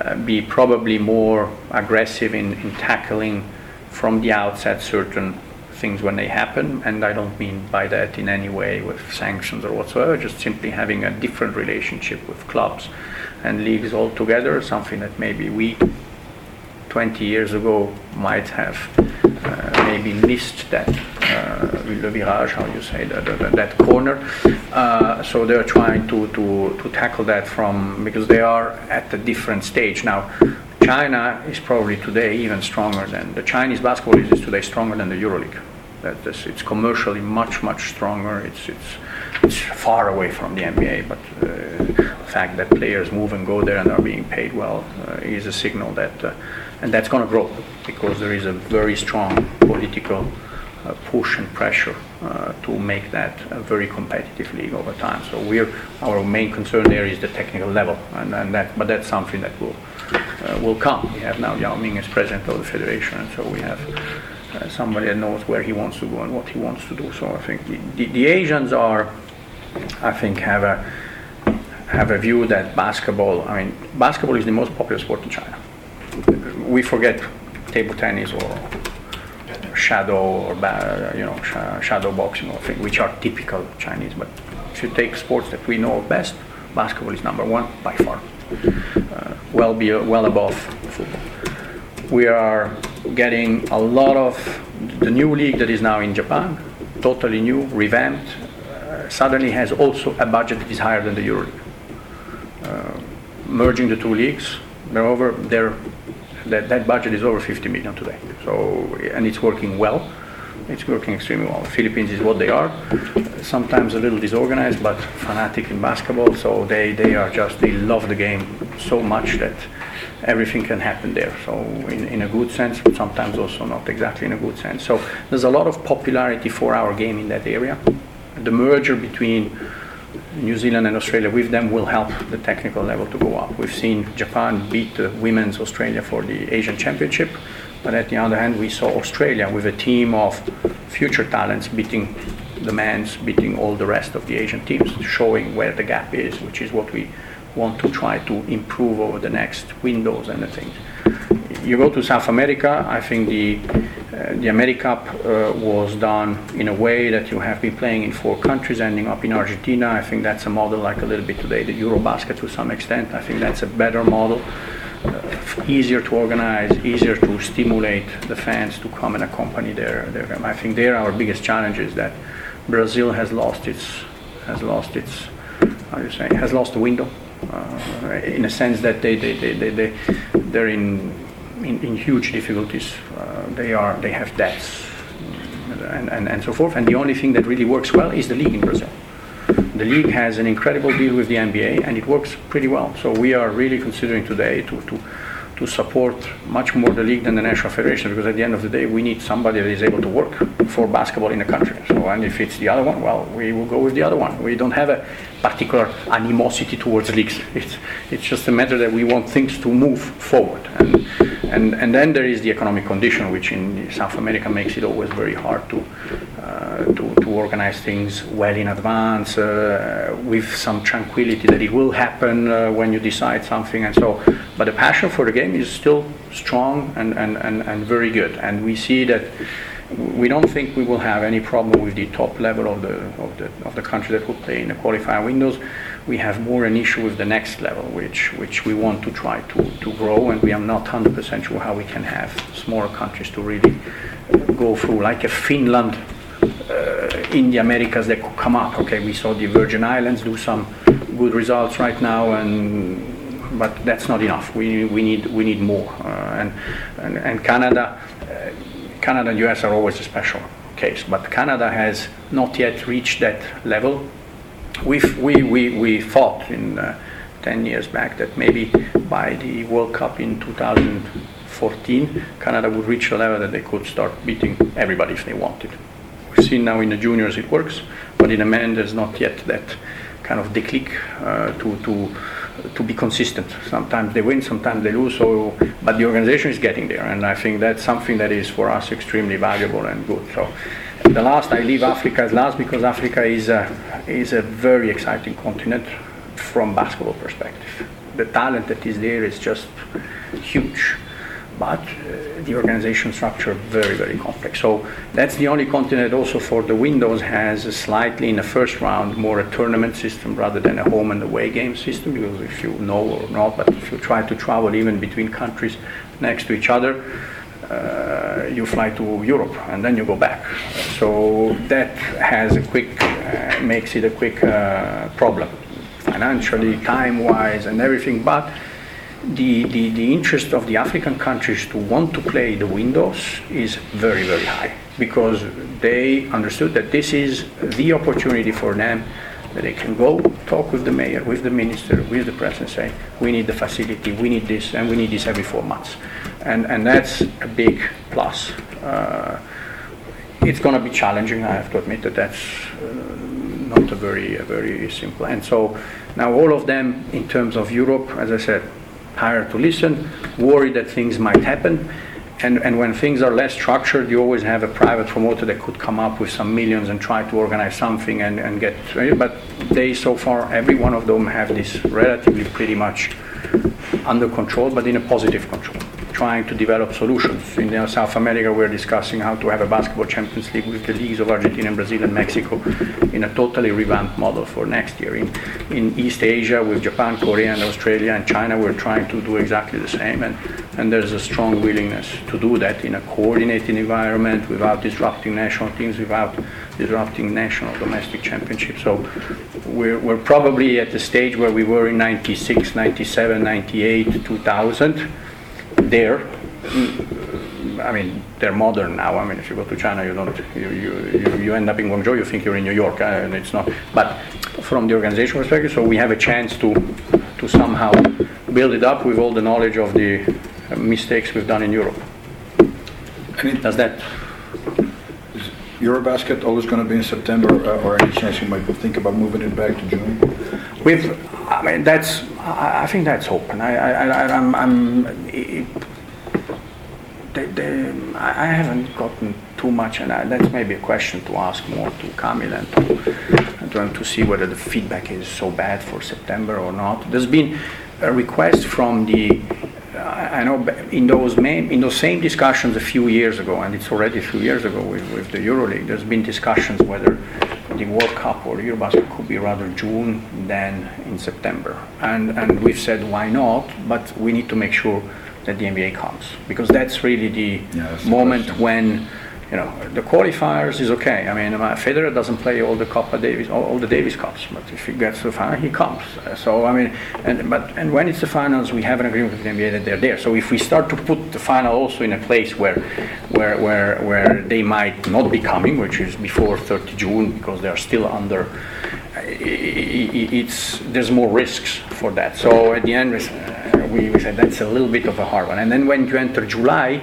uh, be probably more aggressive in, in tackling from the outset certain things when they happen. And I don't mean by that in any way with sanctions or whatsoever, just simply having a different relationship with clubs and leagues altogether, something that maybe we 20 years ago might have uh, maybe missed that uh, le virage, how you say that, that, corner. Uh, so they're trying to, to, to tackle that from because they are at a different stage now. China is probably today even stronger than the Chinese basketball is today stronger than the EuroLeague. That is, it's commercially much much stronger. It's it's it's far away from the NBA, but uh, the fact that players move and go there and are being paid well uh, is a signal that, uh, and that's going to grow because there is a very strong political push and pressure uh, to make that a very competitive league over time. So we're our main concern there is the technical level, and, and that, but that's something that will uh, will come. We have now Yao Ming as president of the federation, and so we have. Uh, somebody that knows where he wants to go and what he wants to do. So I think the, the, the Asians are I think have a have a view that basketball. I mean, basketball is the most popular sport in China. We forget table tennis or shadow or you know shadow boxing or thing, which are typical Chinese. But if you take sports that we know best, basketball is number one by far, uh, well be well above football. We are getting a lot of the new league that is now in Japan, totally new, revamped, suddenly has also a budget that is higher than the EuroLeague. Uh, merging the two leagues, they're over. They're, that, that budget is over 50 million today. So and it's working well. It's working extremely well. Philippines is what they are. Sometimes a little disorganized, but fanatic in basketball. So they, they are just they love the game so much that everything can happen there. So in, in a good sense, but sometimes also not exactly in a good sense. So there's a lot of popularity for our game in that area. The merger between New Zealand and Australia with them will help the technical level to go up. We've seen Japan beat the women's Australia for the Asian Championship, but at the other hand, we saw Australia with a team of future talents beating the men's, beating all the rest of the Asian teams, showing where the gap is, which is what we want to try to improve over the next windows and the things. You go to South America, I think the the AmeriCup uh, was done in a way that you have been playing in four countries, ending up in Argentina. I think that's a model like a little bit today, the Eurobasket to some extent. I think that's a better model, uh, easier to organize, easier to stimulate the fans to come and accompany their, their game. I think there our biggest challenge is that Brazil has lost its, has lost its, how do you say, has lost the window. Uh, in a sense that they, they, they, they, they, they're in in, in huge difficulties. Uh, they are they have debts and, and, and so forth. And the only thing that really works well is the league in Brazil. The league has an incredible deal with the NBA, and it works pretty well. So we are really considering today to, to to support much more the league than the national federation because at the end of the day we need somebody that is able to work for basketball in the country. So and if it's the other one, well, we will go with the other one. We don't have a particular animosity towards leagues. It's it's just a matter that we want things to move forward. And and and then there is the economic condition, which in South America makes it always very hard to uh, to, to organize things well in advance uh, with some tranquility that it will happen uh, when you decide something and so. But the passion for the game is still strong and, and, and, and very good. And we see that we don't think we will have any problem with the top level of the, of the, of the country that will play in the qualifier windows. We have more an issue with the next level, which, which we want to try to, to grow, and we are not 100% sure how we can have smaller countries to really go through, like a Finland uh, in the Americas that could come up. Okay, we saw the Virgin Islands do some good results right now, and but that's not enough. We, we need we need more. Uh, and, and, and Canada, uh, Canada and US are always a special case, but Canada has not yet reached that level. We've, we we we thought in uh, 10 years back that maybe by the World Cup in 2014, Canada would reach a level that they could start beating everybody if they wanted. We've seen now in the juniors it works, but in the men there's not yet that kind of declic uh, to to to be consistent. Sometimes they win, sometimes they lose. So, but the organization is getting there, and I think that's something that is for us extremely valuable and good. So, the last I leave Africa as last because Africa is a, is a very exciting continent from basketball perspective. The talent that is there is just huge but uh, the organization structure very very complex so that's the only continent also for the windows has slightly in the first round more a tournament system rather than a home and away game system because if you know or not but if you try to travel even between countries next to each other uh, you fly to Europe and then you go back. So that has a quick uh, makes it a quick uh, problem financially time wise and everything but the, the, the interest of the African countries to want to play the windows is very, very high because they understood that this is the opportunity for them that they can go talk with the mayor, with the minister, with the president, say, we need the facility, we need this, and we need this every four months. And, and that's a big plus. Uh, it's going to be challenging, I have to admit that that's uh, not a very, a very simple. And so now all of them, in terms of Europe, as I said, tired to listen, worried that things might happen. And, and when things are less structured, you always have a private promoter that could come up with some millions and try to organize something and, and get. But they, so far, every one of them have this relatively pretty much under control, but in a positive control trying to develop solutions. In uh, South America, we're discussing how to have a basketball Champions League with the leagues of Argentina, Brazil, and Mexico in a totally revamped model for next year. In, in East Asia, with Japan, Korea, and Australia, and China, we're trying to do exactly the same. And, and there's a strong willingness to do that in a coordinated environment without disrupting national teams, without disrupting national domestic championships. So we're, we're probably at the stage where we were in 96, 97, 98, 2000 there. I mean, they're modern now. I mean, if you go to China, you don't, you, you, you end up in Guangzhou, you think you're in New York, uh, and it's not. But from the organizational perspective, so we have a chance to to somehow build it up with all the knowledge of the mistakes we've done in Europe. I mean, Does that? Eurobasket always going to be in September, uh, or any chance you might think about moving it back to June? We've, I mean, that's, I, I think that's open. I, I, I, I'm, I'm it, they, they, I haven't gotten too much, and I, that's maybe a question to ask more to Kamil and to, and to, to see whether the feedback is so bad for September or not. There's been a request from the, I I know in those main, in those same discussions a few years ago, and it's already a few years ago with, with the EuroLeague. There's been discussions whether the World Cup or Eurobasket could be rather June than in September, and and we've said why not, but we need to make sure that the NBA comes because that's really the that's moment question. when you know the qualifiers is okay. I mean, Federer doesn't play all the Copa Davis, all, all the Davis Cups, but if he gets to the final, he comes. So I mean, and but and when it's the finals, we have an agreement with the NBA that they're there. So if we start to put the final also in a place where, where where where they might not be coming, which is before 30 June, because they are still under. It's there's more risks for that. So at the end, we, we said that's a little bit of a hard one. And then when you enter July,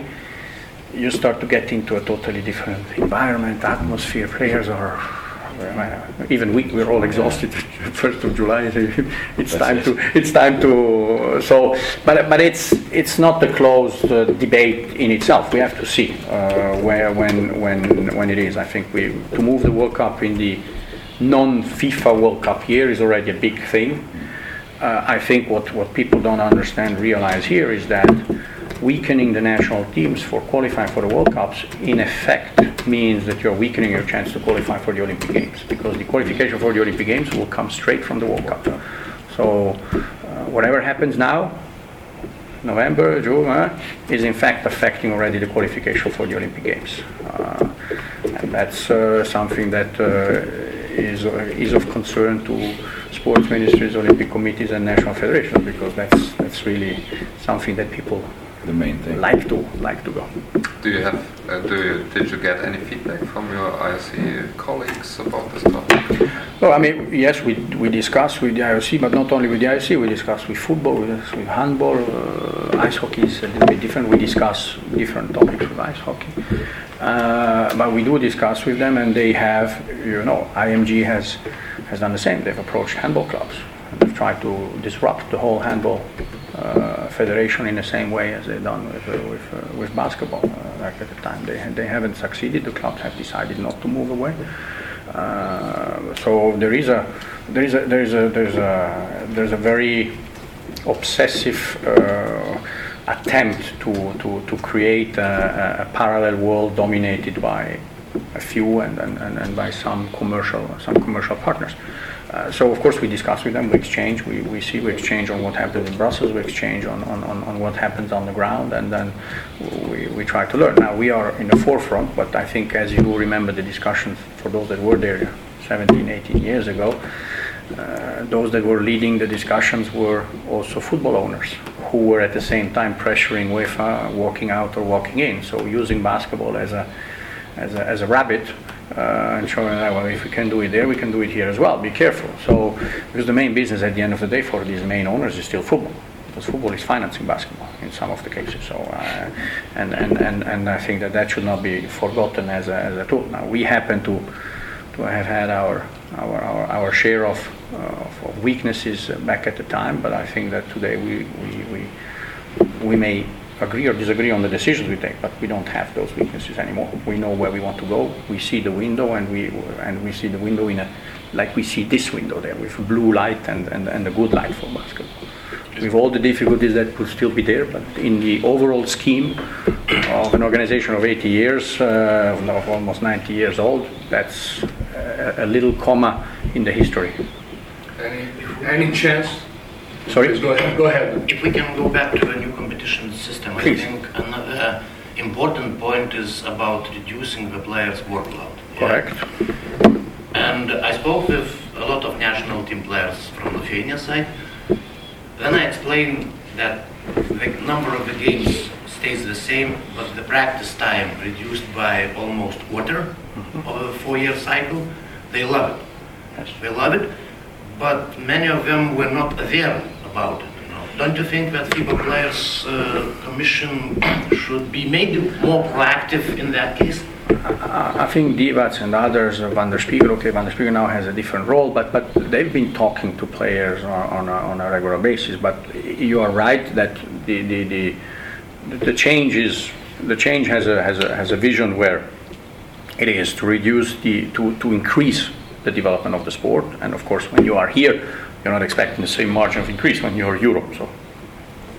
you start to get into a totally different environment, atmosphere. Players are, uh, even we, we're all exhausted. First of July, it's time to, it's time to. So, but but it's it's not a closed uh, debate in itself. We have to see uh, where when when when it is. I think we to move the World Cup in the non-FIFA World Cup year is already a big thing. Uh, I think what, what people don't understand, realize here is that weakening the national teams for qualifying for the World Cups in effect means that you're weakening your chance to qualify for the Olympic Games because the qualification for the Olympic Games will come straight from the World Cup. So uh, whatever happens now, November, June, uh, is in fact affecting already the qualification for the Olympic Games. Uh, and that's uh, something that uh, is, uh, is of concern to sports ministries, Olympic committees, and national federations because that's, that's really something that people The main thing. like to like to go. Do you have? Uh, do you, did you get any feedback from your IOC colleagues about this topic? Well, I mean, yes, we, we discuss with the IOC, but not only with the IOC, we discuss with football, we discuss with handball, uh, ice hockey is a little bit different. We discuss different topics with ice hockey. Uh, but we do discuss with them, and they have, you know, IMG has, has done the same. They've approached handball clubs. And they've tried to disrupt the whole handball uh, federation in the same way as they've done with, uh, with, uh, with basketball. Uh, like at the time, they, they haven't succeeded. The clubs have decided not to move away. Uh, so there is a there is a there is a there's a there's a very obsessive attempt to, to, to create a, a parallel world dominated by a few and, and, and, and by some commercial some commercial partners. Uh, so of course we discuss with them, we exchange, we, we see, we exchange on what happens in Brussels, we exchange on, on, on, on what happens on the ground, and then we, we try to learn. Now we are in the forefront, but I think as you remember the discussions for those that were there 17, 18 years ago, uh, those that were leading the discussions were also football owners who were at the same time pressuring UEFA, walking out or walking in. So using basketball as a as a, as a rabbit uh, and showing that well, if we can do it there, we can do it here as well. Be careful. So because the main business at the end of the day for these main owners is still football. Because football is financing basketball in some of the cases. So, uh, and, and, and, and I think that that should not be forgotten as a, as a tool. Now, we happen to, to have had our, our, our, our share of, uh, of, of weaknesses back at the time, but I think that today we, we, we, we may agree or disagree on the decisions we take, but we don't have those weaknesses anymore. We know where we want to go. We see the window, and we and we see the window in a like we see this window there with blue light and, and, and a good light for basketball. With all the difficulties that could still be there, but in the overall scheme of an organization of 80 years, uh, of almost 90 years old, that's a, a little comma in the history. Any, any chance? Sorry? Please go ahead. Go ahead. If we can go back to the new competition system, Please. I think another uh, important point is about reducing the players' workload. yeah? Correct. And I spoke with a lot of national team players from Lithuania side. Then I explained that the number of the games stays the same, but the practice time reduced by almost quarter mm-hmm. of a four-year cycle. They love it. Yes. They love it, but many of them were not aware about it. Don't you think that FIBA Players uh, Commission should be maybe more proactive in that case? I think Divac and others, uh, Van der Spiegel, okay, Van der Spiegel now has a different role, but, but they've been talking to players on, on, a, on a regular basis. But you are right that the, the, the, the change is, the change has a, has a, has a vision where it is to reduce the, to, to increase the development of the sport. And of course, when you are here, you're not expecting the same margin of increase when you're Europe. So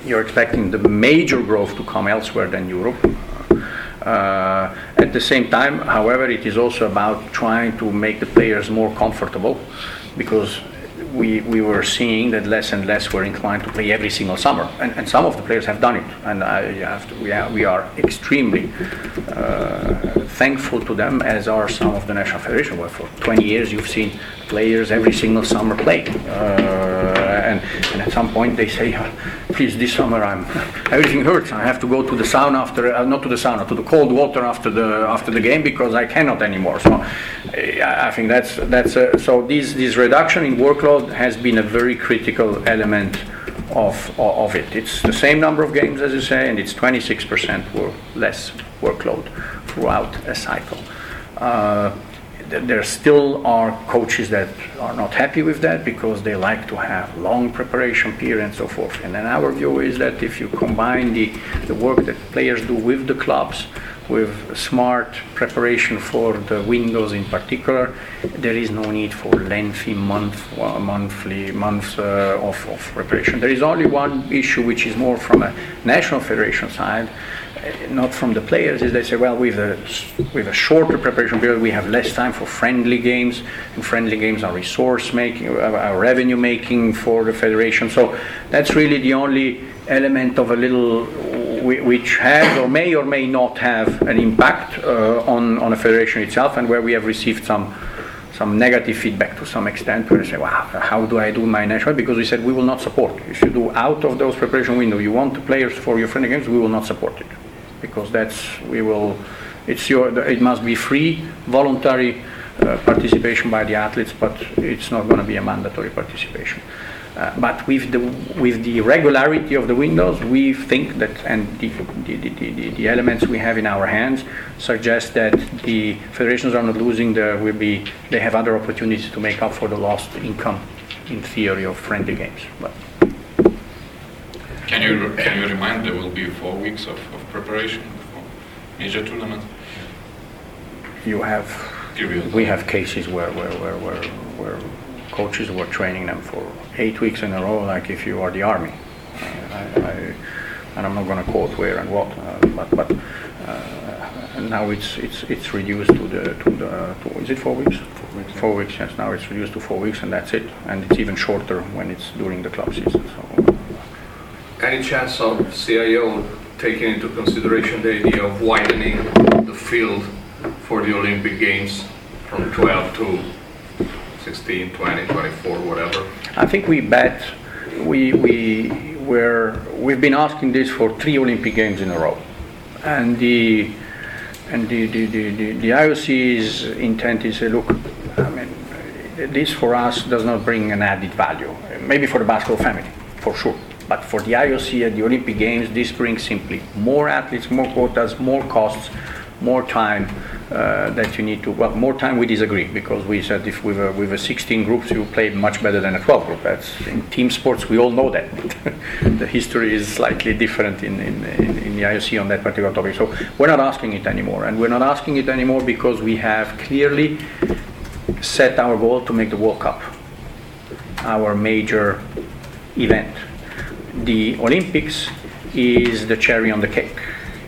you're expecting the major growth to come elsewhere than Europe. Uh, at the same time, however, it is also about trying to make the players more comfortable because we, we were seeing that less and less were inclined to play every single summer. And, and some of the players have done it. And I have to, we, are, we are extremely uh, thankful to them, as are some of the National Federation. Where for 20 years you've seen players every single summer play. Uh, and, and at some point they say, please, this summer I'm, everything hurts. I have to go to the sauna after, uh, not to the sauna, to the cold water after the, after the game because I cannot anymore. So I think that's, that's a, so this, this reduction in workload has been a very critical element of, of it. It's the same number of games, as you say, and it's 26% or less workload throughout a cycle. Uh, there still are coaches that are not happy with that because they like to have long preparation period and so forth. And then our view is that if you combine the, the work that players do with the clubs, with smart preparation for the windows in particular, there is no need for lengthy month, uh, monthly months uh, of, of preparation. There is only one issue which is more from a national federation side, not from the players, is they say, well, with a, with a shorter preparation period, we have less time for friendly games, and friendly games are resource making, uh, are revenue making for the federation. So that's really the only element of a little which has or may or may not have an impact uh, on, on a federation itself and where we have received some some negative feedback to some extent where they say, wow, how do I do my national? Because we said we will not support. If you do out of those preparation window, you want the players for your friendly games, we will not support it. Because that's, we will, it's your, it must be free, voluntary uh, participation by the athletes, but it's not going to be a mandatory participation. Uh, but with the with the regularity of the windows, we think that and the, the, the, the, elements we have in our hands suggest that the federations are not losing. There will be they have other opportunities to make up for the lost income in theory of friendly games. But can you can you remind there will be four weeks of, of preparation for major tournament? You have we have cases where where where where, where coaches were training them for eight weeks in a row, like if you are the army. I, I, and I'm not going to quote where and what, uh, but, but uh, now it's it's it's reduced to the to the to, is it four weeks? Four weeks. Four weeks. Yes. Now it's reduced to four weeks, and that's it. And it's even shorter when it's during the club season. So. Any chance of CIO taking into consideration the idea of widening the field for the Olympic Games from 12 to 16, 20, 24, whatever? I think we bet we we were we've been asking this for three Olympic Games in a row, and the and the the, the, the, the IOC's intent is say, look, I mean, this for us does not bring an added value. Maybe for the basketball family, for sure. But for the IOC and the Olympic Games, this brings simply more athletes, more quotas, more costs, more time uh, that you need to. Well, more time we disagree because we said if we were with a 16 groups you play much better than a 12 group. That's in team sports we all know that. the history is slightly different in, in, in, in, the IOC on that particular topic. So we're not asking it anymore, and we're not asking it anymore because we have clearly set our goal to make the World Cup our major event. The Olympics is the cherry on the cake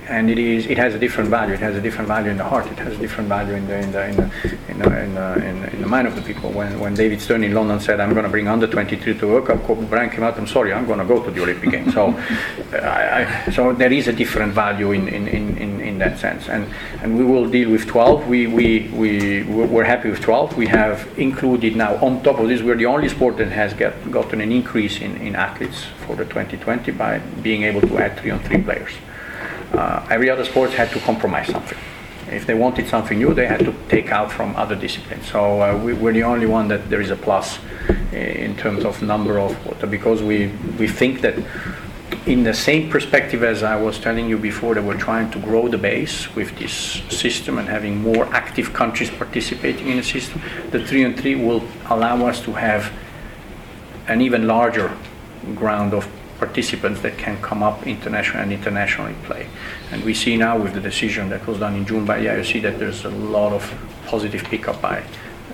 and it is it has a different value. It has a different value in the heart. It has a different value in the in the in the in the, in the, in the, in the mind of the people. When when David Stern in London said, "I'm going to bring under 23 to World Cup," Kobe Bryant came out. I'm sorry, I'm going to go to the Olympic Games. So, uh, I, I, so there is a different value in, in, in, in, that sense, and and we will deal with 12. We we we we're happy with 12. We have included now on top of this, we're the only sport that has get, gotten an increase in, in athletes for the 2020 by being able to add three on three players. Uh, every other sport had to compromise something. If they wanted something new, they had to take out from other disciplines. So uh, we, we're the only one that there is a plus in terms of number of quota because we, we think that in the same perspective as I was telling you before, that we're trying to grow the base with this system and having more active countries participating in the system. The 3 on 3 will allow us to have an even larger ground of participants that can come up internationally and internationally play. And we see now with the decision that was done in June by the IOC that there's a lot of positive pickup by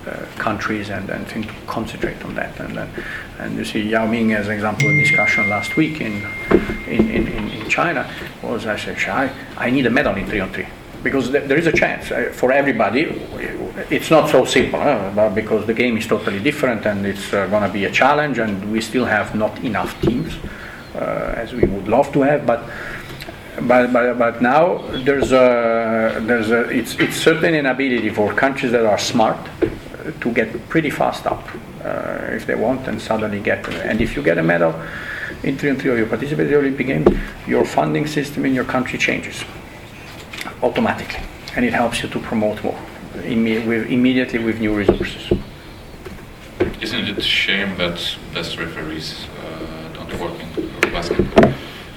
uh, countries and, and to concentrate on that. And, uh, and you see Yao Ming as an example of discussion last week in, in, in, in China was I said, I, I need a medal in 3 on 3 because th- there is a chance uh, for everybody. It's not so simple uh, because the game is totally different and it's uh, going to be a challenge, and we still have not enough teams as we would love to have. But but, but, but now there's a, there's a, it's, it's certainly an ability for countries that are smart to get pretty fast up uh, if they want and suddenly get and if you get a medal in 3 and 3 or you participate in the Olympic Games, your funding system in your country changes automatically and it helps you to promote more imme- with, immediately with new resources. Isn't it a shame that best referees uh, don't work in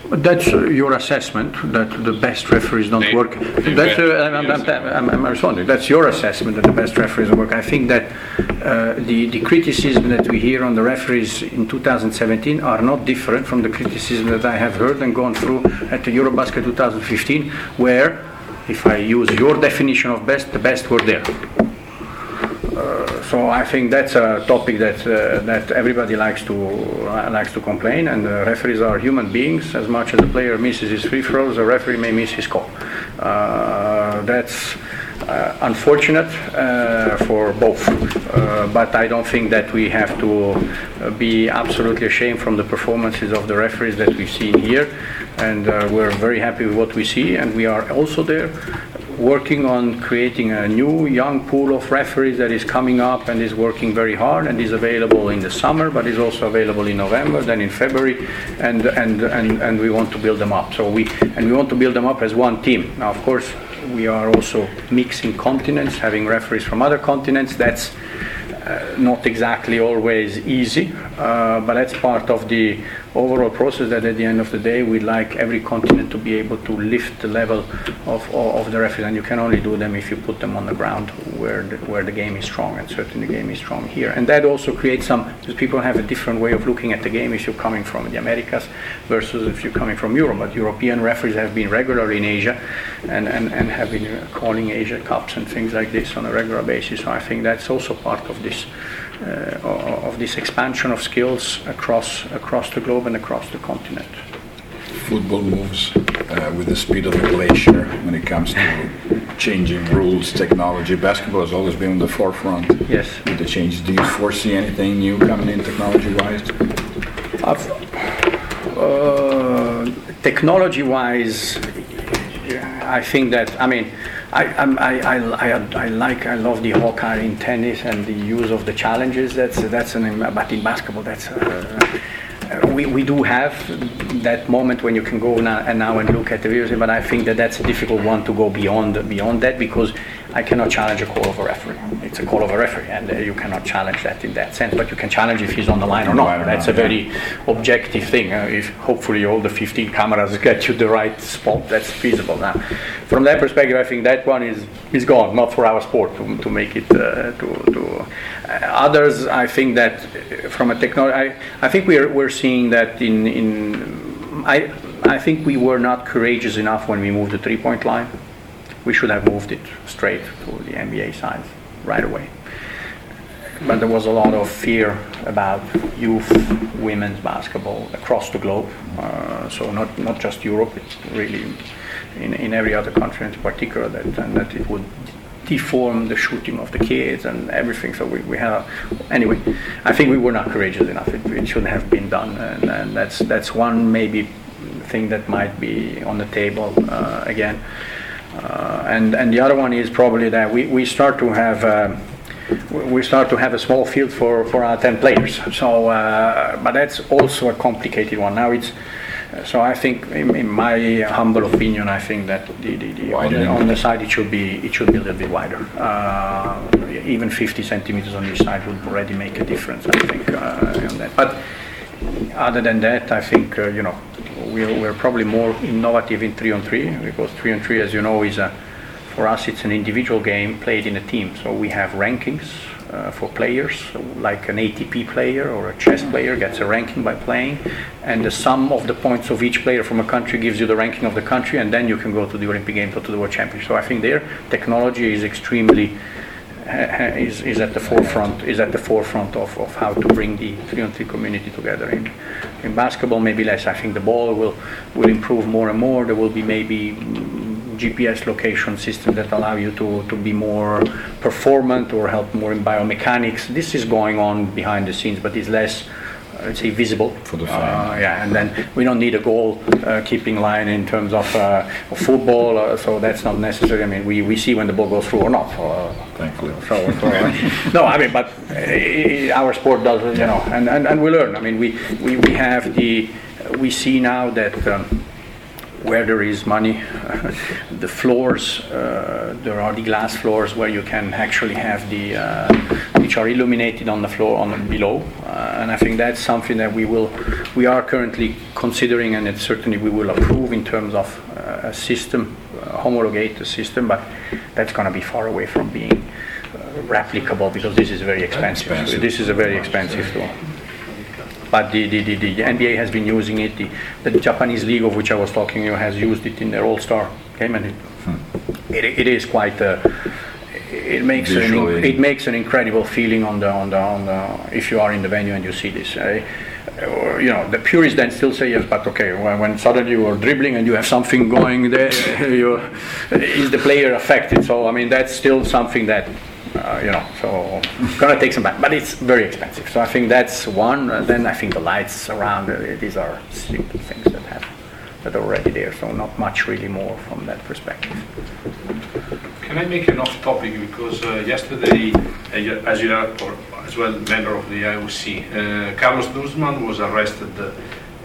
That's uh, your assessment that the best referees don't They- work. they That's, uh, I'm, I'm. I'm, responding. That's your assessment that the best referees don't work. I think that uh, the, the criticism that we hear on the referees in 2017 are not different from the criticism that I have heard and gone through at the Eurobasket 2015, where, if I use your definition of best, the best were there. Uh, so I think that's a topic that uh, that everybody likes to uh, likes to complain, and the referees are human beings. As much as the player misses his free throws, the referee may miss his call. Uh, that's uh, unfortunate uh, for both, uh, but I don't think that we have to uh, be absolutely ashamed from the performances of the referees that we've seen here, and uh, we're very happy with what we see, and we are also there working on creating a new young pool of referees that is coming up and is working very hard and is available in the summer but is also available in November then in February and and and, and we want to build them up. So we and we want to build them up as one team. Now of course we are also mixing continents having referees from other continents. That's uh, not exactly always easy, uh, but that's part of the overall process that at the end of the day we'd like every continent to be able to lift the level of, of, the referees and you can only do them if you put them on the ground where the, where the game is strong and certainly the game is strong here. And that also creates some because people have a different way of looking at the game if you're coming from the Americas versus if you're coming from Europe. But European referees have been regularly in Asia and, and, and have been calling Asia Cups and things like this on a regular basis. So I think that's also part of this of this expansion of skills across across the globe and across the continent. Football moves uh, with the speed of a glacier when it comes to changing rules, technology. Basketball has always been on the forefront Yes. with the changes. Do you foresee anything new coming in technology-wise? Uh, technology-wise, I think that I mean. I, I, I, I like I love the Hawkeye in tennis and the use of the challenges. That's that's an but in basketball that's uh, uh, we, we do have that moment when you can go now and now and look at the videos, but I think that that's a difficult one to go beyond beyond that because I cannot challenge a call of a referee. It's a call of a referee, and uh, you cannot challenge that in that sense. But you can challenge if he's on the line or not. That's a very objective thing. Uh, if hopefully all the 15 cameras get you the right spot, that's feasible now. From that perspective, I think that one is is gone, not for our sport to, to make it uh, to. to uh, others, I think that uh, from a technology, I, I think we're we're seeing that in in I I think we were not courageous enough when we moved the three point line. We should have moved it straight to the NBA side right away but there was a lot of fear about youth women's basketball across the globe. Uh, so not not just Europe, it's really in, in every other country in particular that and that it would deform the shooting of the kids and everything. So we, we have anyway. I think we were not courageous enough. It, it shouldn't have been done, and, and that's that's one maybe thing that might be on the table uh, again. Uh, and and the other one is probably that we, we start to have. Um, we start to have a small field for, for our 10 players. So, uh, but that's also a complicated one. Now it's, So I think, in, in my humble opinion, I think that the, the, the on, the, on the side it should be it should be a little bit wider. Uh, even 50 centimeters on each side would already make a difference. I think uh, on that. But other than that, I think uh, you know we're, probably more innovative in three on three because three on three, as you know, is a for us it's an individual game played in a team. So we have rankings uh, for players, like an ATP player or a chess player gets a ranking by playing, and the sum of the points of each player from a country gives you the ranking of the country, and then you can go to the Olympic Games or to the World Championship. So I think their technology is extremely is, is at the forefront is at the forefront of, of how to bring the three on three community together. In, in basketball, maybe less. I think the ball will will improve more and more. There will be maybe GPS location systems that allow you to, to be more performant or help more in biomechanics. This is going on behind the scenes, but it's less let's say visible for the fan. Uh, yeah, and then we don't need a goal uh, keeping line in terms of, uh, football, uh, so that's not necessary. I mean, we, we see when the ball goes through or not. Uh, Thankfully. So, so no, I mean, but uh, our sport does, you know, and, and, and we learn. I mean, we, we, we have the, we see now that. Um, where there is money. the floors, uh, there are the glass floors where you can actually have the, uh, which are illuminated on the floor on the below. Uh, and I think that's something that we will, we are currently considering, and it certainly we will approve in terms of uh, a system, homologate the system, but that's going to be far away from being uh, replicable because this is very expensive. expensive. This is a very expensive tool but the, the, the, the, NBA has been using it. The, the Japanese league of which I was talking you has used it in their All Star game, and it, hmm. it, it is quite. Uh, it makes an, it makes an incredible feeling on the on the on the if you are in the venue and you see this. Uh, you know, the purists then still say yes, but okay, when, when, suddenly you are dribbling and you have something going there, you, is the player affected? So I mean, that's still something that uh, you know, so gonna take some time, but it's very expensive. So I think that's one. And then I think the lights around uh, these are simple things that have that are already there. So not much really more from that perspective. Can I make an off topic because uh, yesterday, uh, as you are as well member of the IOC, uh, Carlos Nuzman was arrested.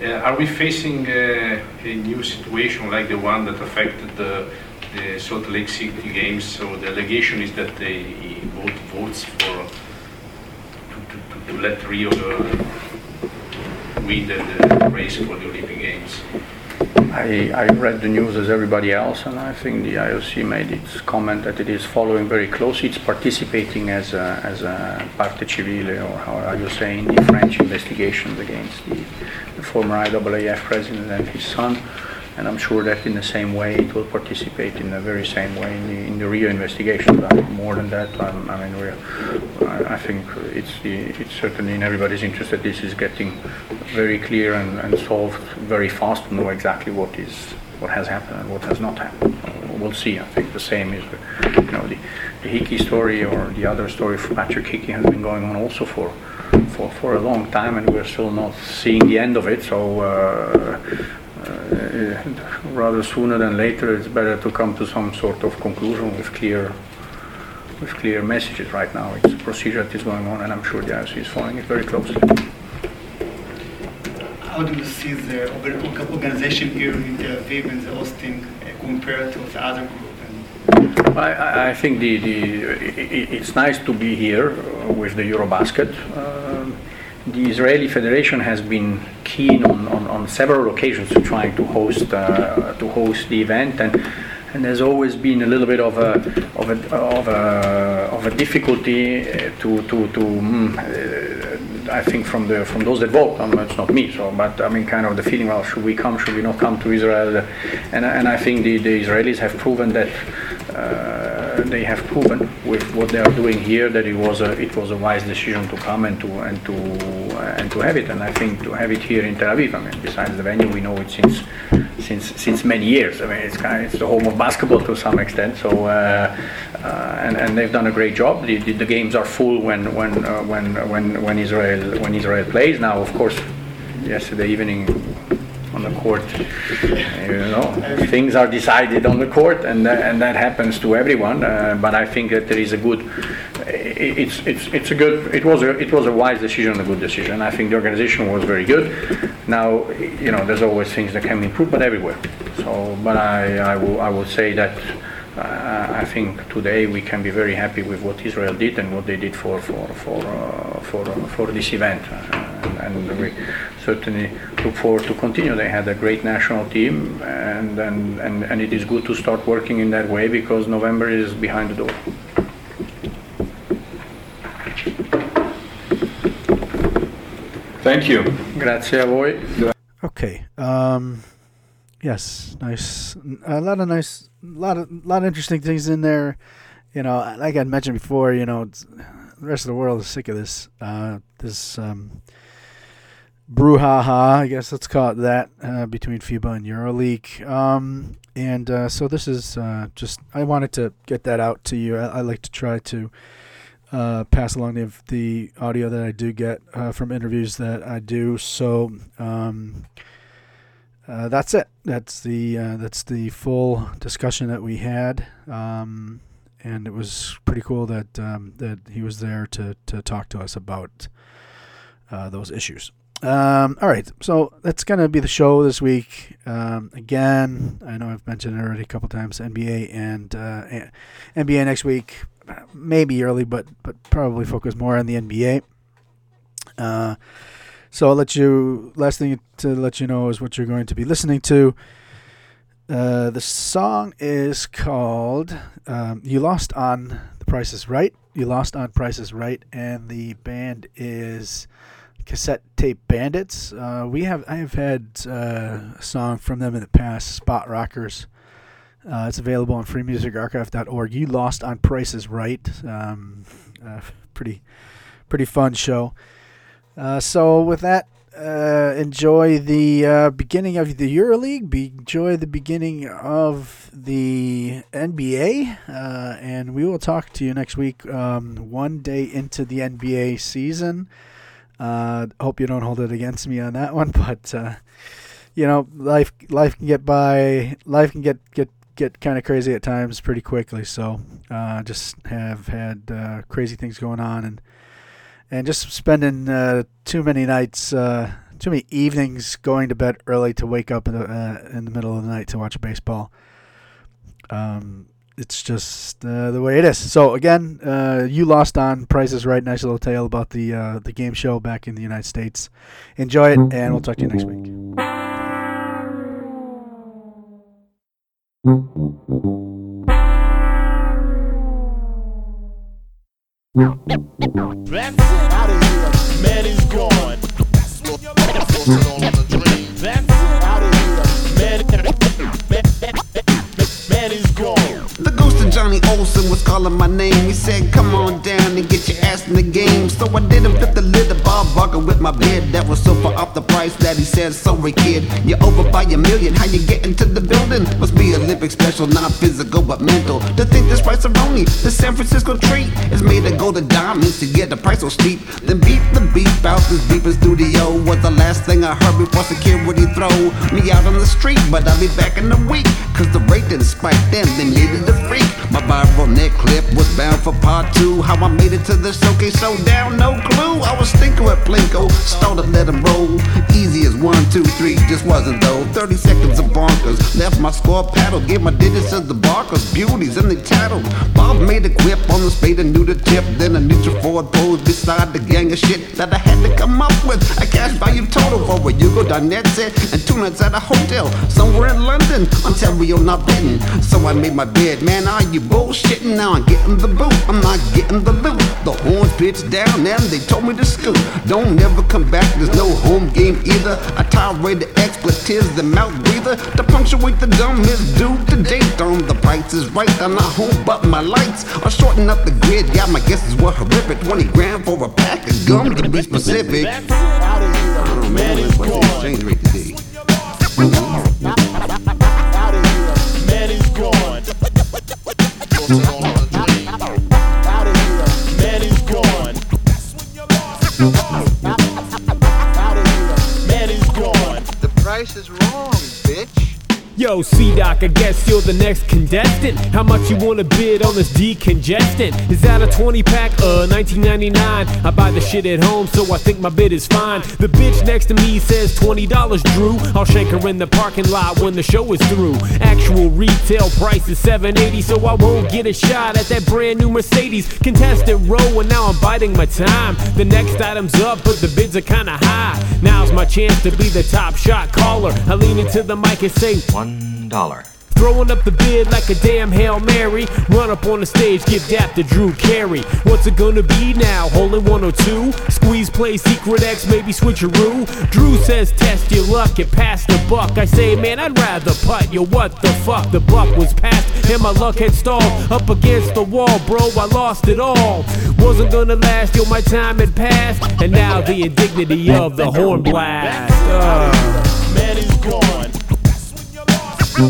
are we facing a new situation like the one that affected the the Salt Lake City Games. So the allegation is that they vote votes for to, to, to let Rio uh, win the, the, race for the Olympic Games. I, I read the news as everybody else, and I think the IOC made its comment that it is following very closely. It's participating as a, as a parte civile, or how are you saying, the French investigations against the, the former IAAF president and his son and I'm sure that in the same way it will participate in the very same way in the, in the investigation. But more than that, I'm, i mean, I, I think it's the, it's certainly in everybody's interest that this is getting very clear and, and solved very fast to know exactly what is what has happened and what has not happened. We'll see. I think the same is, you know, the, the Hickey story or the other story for Patrick Hickey has been going on also for for, for a long time, and we're still not seeing the end of it. So uh, Uh, rather sooner than later, it's better to come to some sort of conclusion with clear with clear messages right now. It's a procedure that is going on, and I'm sure the IOC is following it very closely. How do you see the organization here in Tel Aviv and the Austin uh, compared to the other group? I, I, think the, the it, it's nice to be here uh, with the Eurobasket. Um, the Israeli Federation has been keen on, on, on several occasions to try to host uh, to host the event and and there's always been a little bit of a of a of a, of a difficulty to to to mm, uh, I think from the from those that vote. Um, it's not me, so but I mean kind of the feeling. Well, should we come? Should we not come to Israel? And and I think the, the Israelis have proven that. Uh, they have proven with what they are doing here that it was a it was a wise decision to come and to and to uh, and to have it. And I think to have it here in Tel Aviv. I mean, besides the venue, we know it since since since many years. I mean, it's kind of, it's the home of basketball to some extent. So uh, uh, and and they've done a great job. The, the, the games are full when when uh, when when when Israel when Israel plays. Now, of course, yesterday evening on the court. You know, things are decided on the court, and uh, and that happens to everyone. Uh, but I think that there is a good it's it's it's a good. It was a it was a wise decision, a good decision. I think the organization was very good. Now, you know, there's always things that can be improved, but everywhere. So, but I I will I will say that. Uh, I think today we can be very happy with what Israel did and what they did for for for uh, for, uh, for this event, uh, and, and we certainly look forward to continue. They had a great national team, and, and and and it is good to start working in that way because November is behind the door. Thank you. Grazie a voi. Okay. Um, yes, nice. A lot of nice, lot of lot of interesting things in there. You know, like I mentioned before, you know, the rest of the world is sick of this. Uh, this um, brouhaha, I guess let's call it that, uh, between FIBA and EuroLeague. Um, and uh, so this is uh, just I wanted to get that out to you. I, I like to try to uh, pass along the, the audio that I do get uh, from interviews that I do. So um, uh, that's it. That's the that's the full discussion that we had, um, and it was pretty cool that um, that he was there to to talk to us about those issues. Um, all right, so that's gonna be the show this week. Um, again, I know I've mentioned it already a couple times. NBA and uh, NBA next week, maybe early, but but probably focus more on the NBA. Uh, so I'll let you. Last thing to let you know is what you're going to be listening to. Uh, the song is called um, "You Lost on the Price Is Right." You lost on Price Is Right, and the band is Cassette Tape Bandits. Uh, we have I have had uh, a song from them in the past, Spot Rockers. Uh, it's available on freemusicarchive.org. You lost on Price Is Right. Um, uh, pretty pretty fun show. Uh, so with that, uh, enjoy the beginning of the EuroLeague. Be- enjoy the beginning of the NBA, and we will talk to you next week. Um, one day into the NBA season. Uh, hope you don't hold it against me on that one, but uh, you know, life life can get by. Life can get get get kind of crazy at times pretty quickly. So uh, just have had uh, crazy things going on and and just spending uh, too many nights, uh, too many evenings going to bed early to wake up in the uh, in the middle of the night to watch baseball. Um, it's just uh, the way it is. So again, uh, you lost on Price is Right. Nice little tale about the uh, the game show back in the United States. Enjoy it, and we'll talk to you next week. That's it. Out of here. Man is gone. That's it. Out Johnny Olson was calling my name. He said, Come on down and get your ass in the game. So I did and flipped the lid of Bob Barker with my bid. That was so far off the price that he said, Sorry, kid, you're over by a million. How you get into the building? Must be Olympic special, not physical but mental. To think this price of only the San Francisco treat is made to go to diamonds to get the price so steep. Then beat the beep out this beeping studio was the last thing I heard before security throw me out on the street. But I'll be back in a week, cause the rate didn't spike then, they needed a freak. My viral net clip was bound for part two. How I made it to the showcase so down, no clue. I was thinking with Plinko, started let him roll. Easy as one, two, three, just wasn't though. 30 seconds of bonkers, left my score paddle, gave my digits to the barkers, beauties, and they tattled. Bob made a quip on the spade and knew the tip. Then a neutral forward pose beside the gang of shit that I had to come up with. A cash value total for a Yugo.net set and two nights at a hotel somewhere in London. Ontario not bitten. So I made my bed, man, are you bullshitting? Now I'm getting the boot, I'm not getting the loot. The horns pitched down and they told me to scoot. Don't never come back, there's no home game either. I the expletives, the mouth breather. To punctuate the dumb is due to date on the price is right. I'm not home, but my lights are shorting up the grid. Yeah, my guesses were horrific. 20 grand for a pack of gum to be specific. That's it. Out of here. Man is What's gone. exchange rate today? Yo, C Doc, Doc, I guess you're the next contestant. How much you wanna bid on this decongestant? Is that a 20 pack? Uh, 1999. I buy the shit at home, so I think my bid is fine. The bitch next to me says $20, Drew. I'll shank her in the parking lot when the show is through. Actual retail price is 780, so I won't get a shot at that brand new Mercedes. Contestant row, and now I'm biding my time. The next item's up, but the bids are kinda high. Now's my chance to be the top shot caller. I lean into the mic and say, One dollar. Throwing up the bid like a damn Hail Mary. Run up on the stage, give dap to Drew Carey. What's it gonna be now? Hole in 102? Squeeze play, secret X, maybe switcheroo. Drew says test your luck and pass the buck. I say, man, I'd rather putt. Yo, what the fuck? The buck was passed and my luck had stalled. Up against the wall, bro, I lost it all. Wasn't gonna last, yo, my time had passed. And now the indignity of the horn blast. Uh. Man is gone. Yo.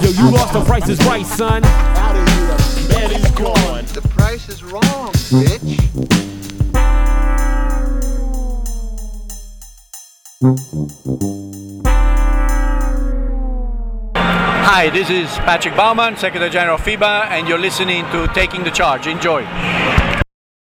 Yo, you lost the price is right, son. Out of here. Man is gone. The price is wrong, bitch. Hi, this is Patrick Baumann, Secretary General of FIBA, and you're listening to Taking the Charge. Enjoy.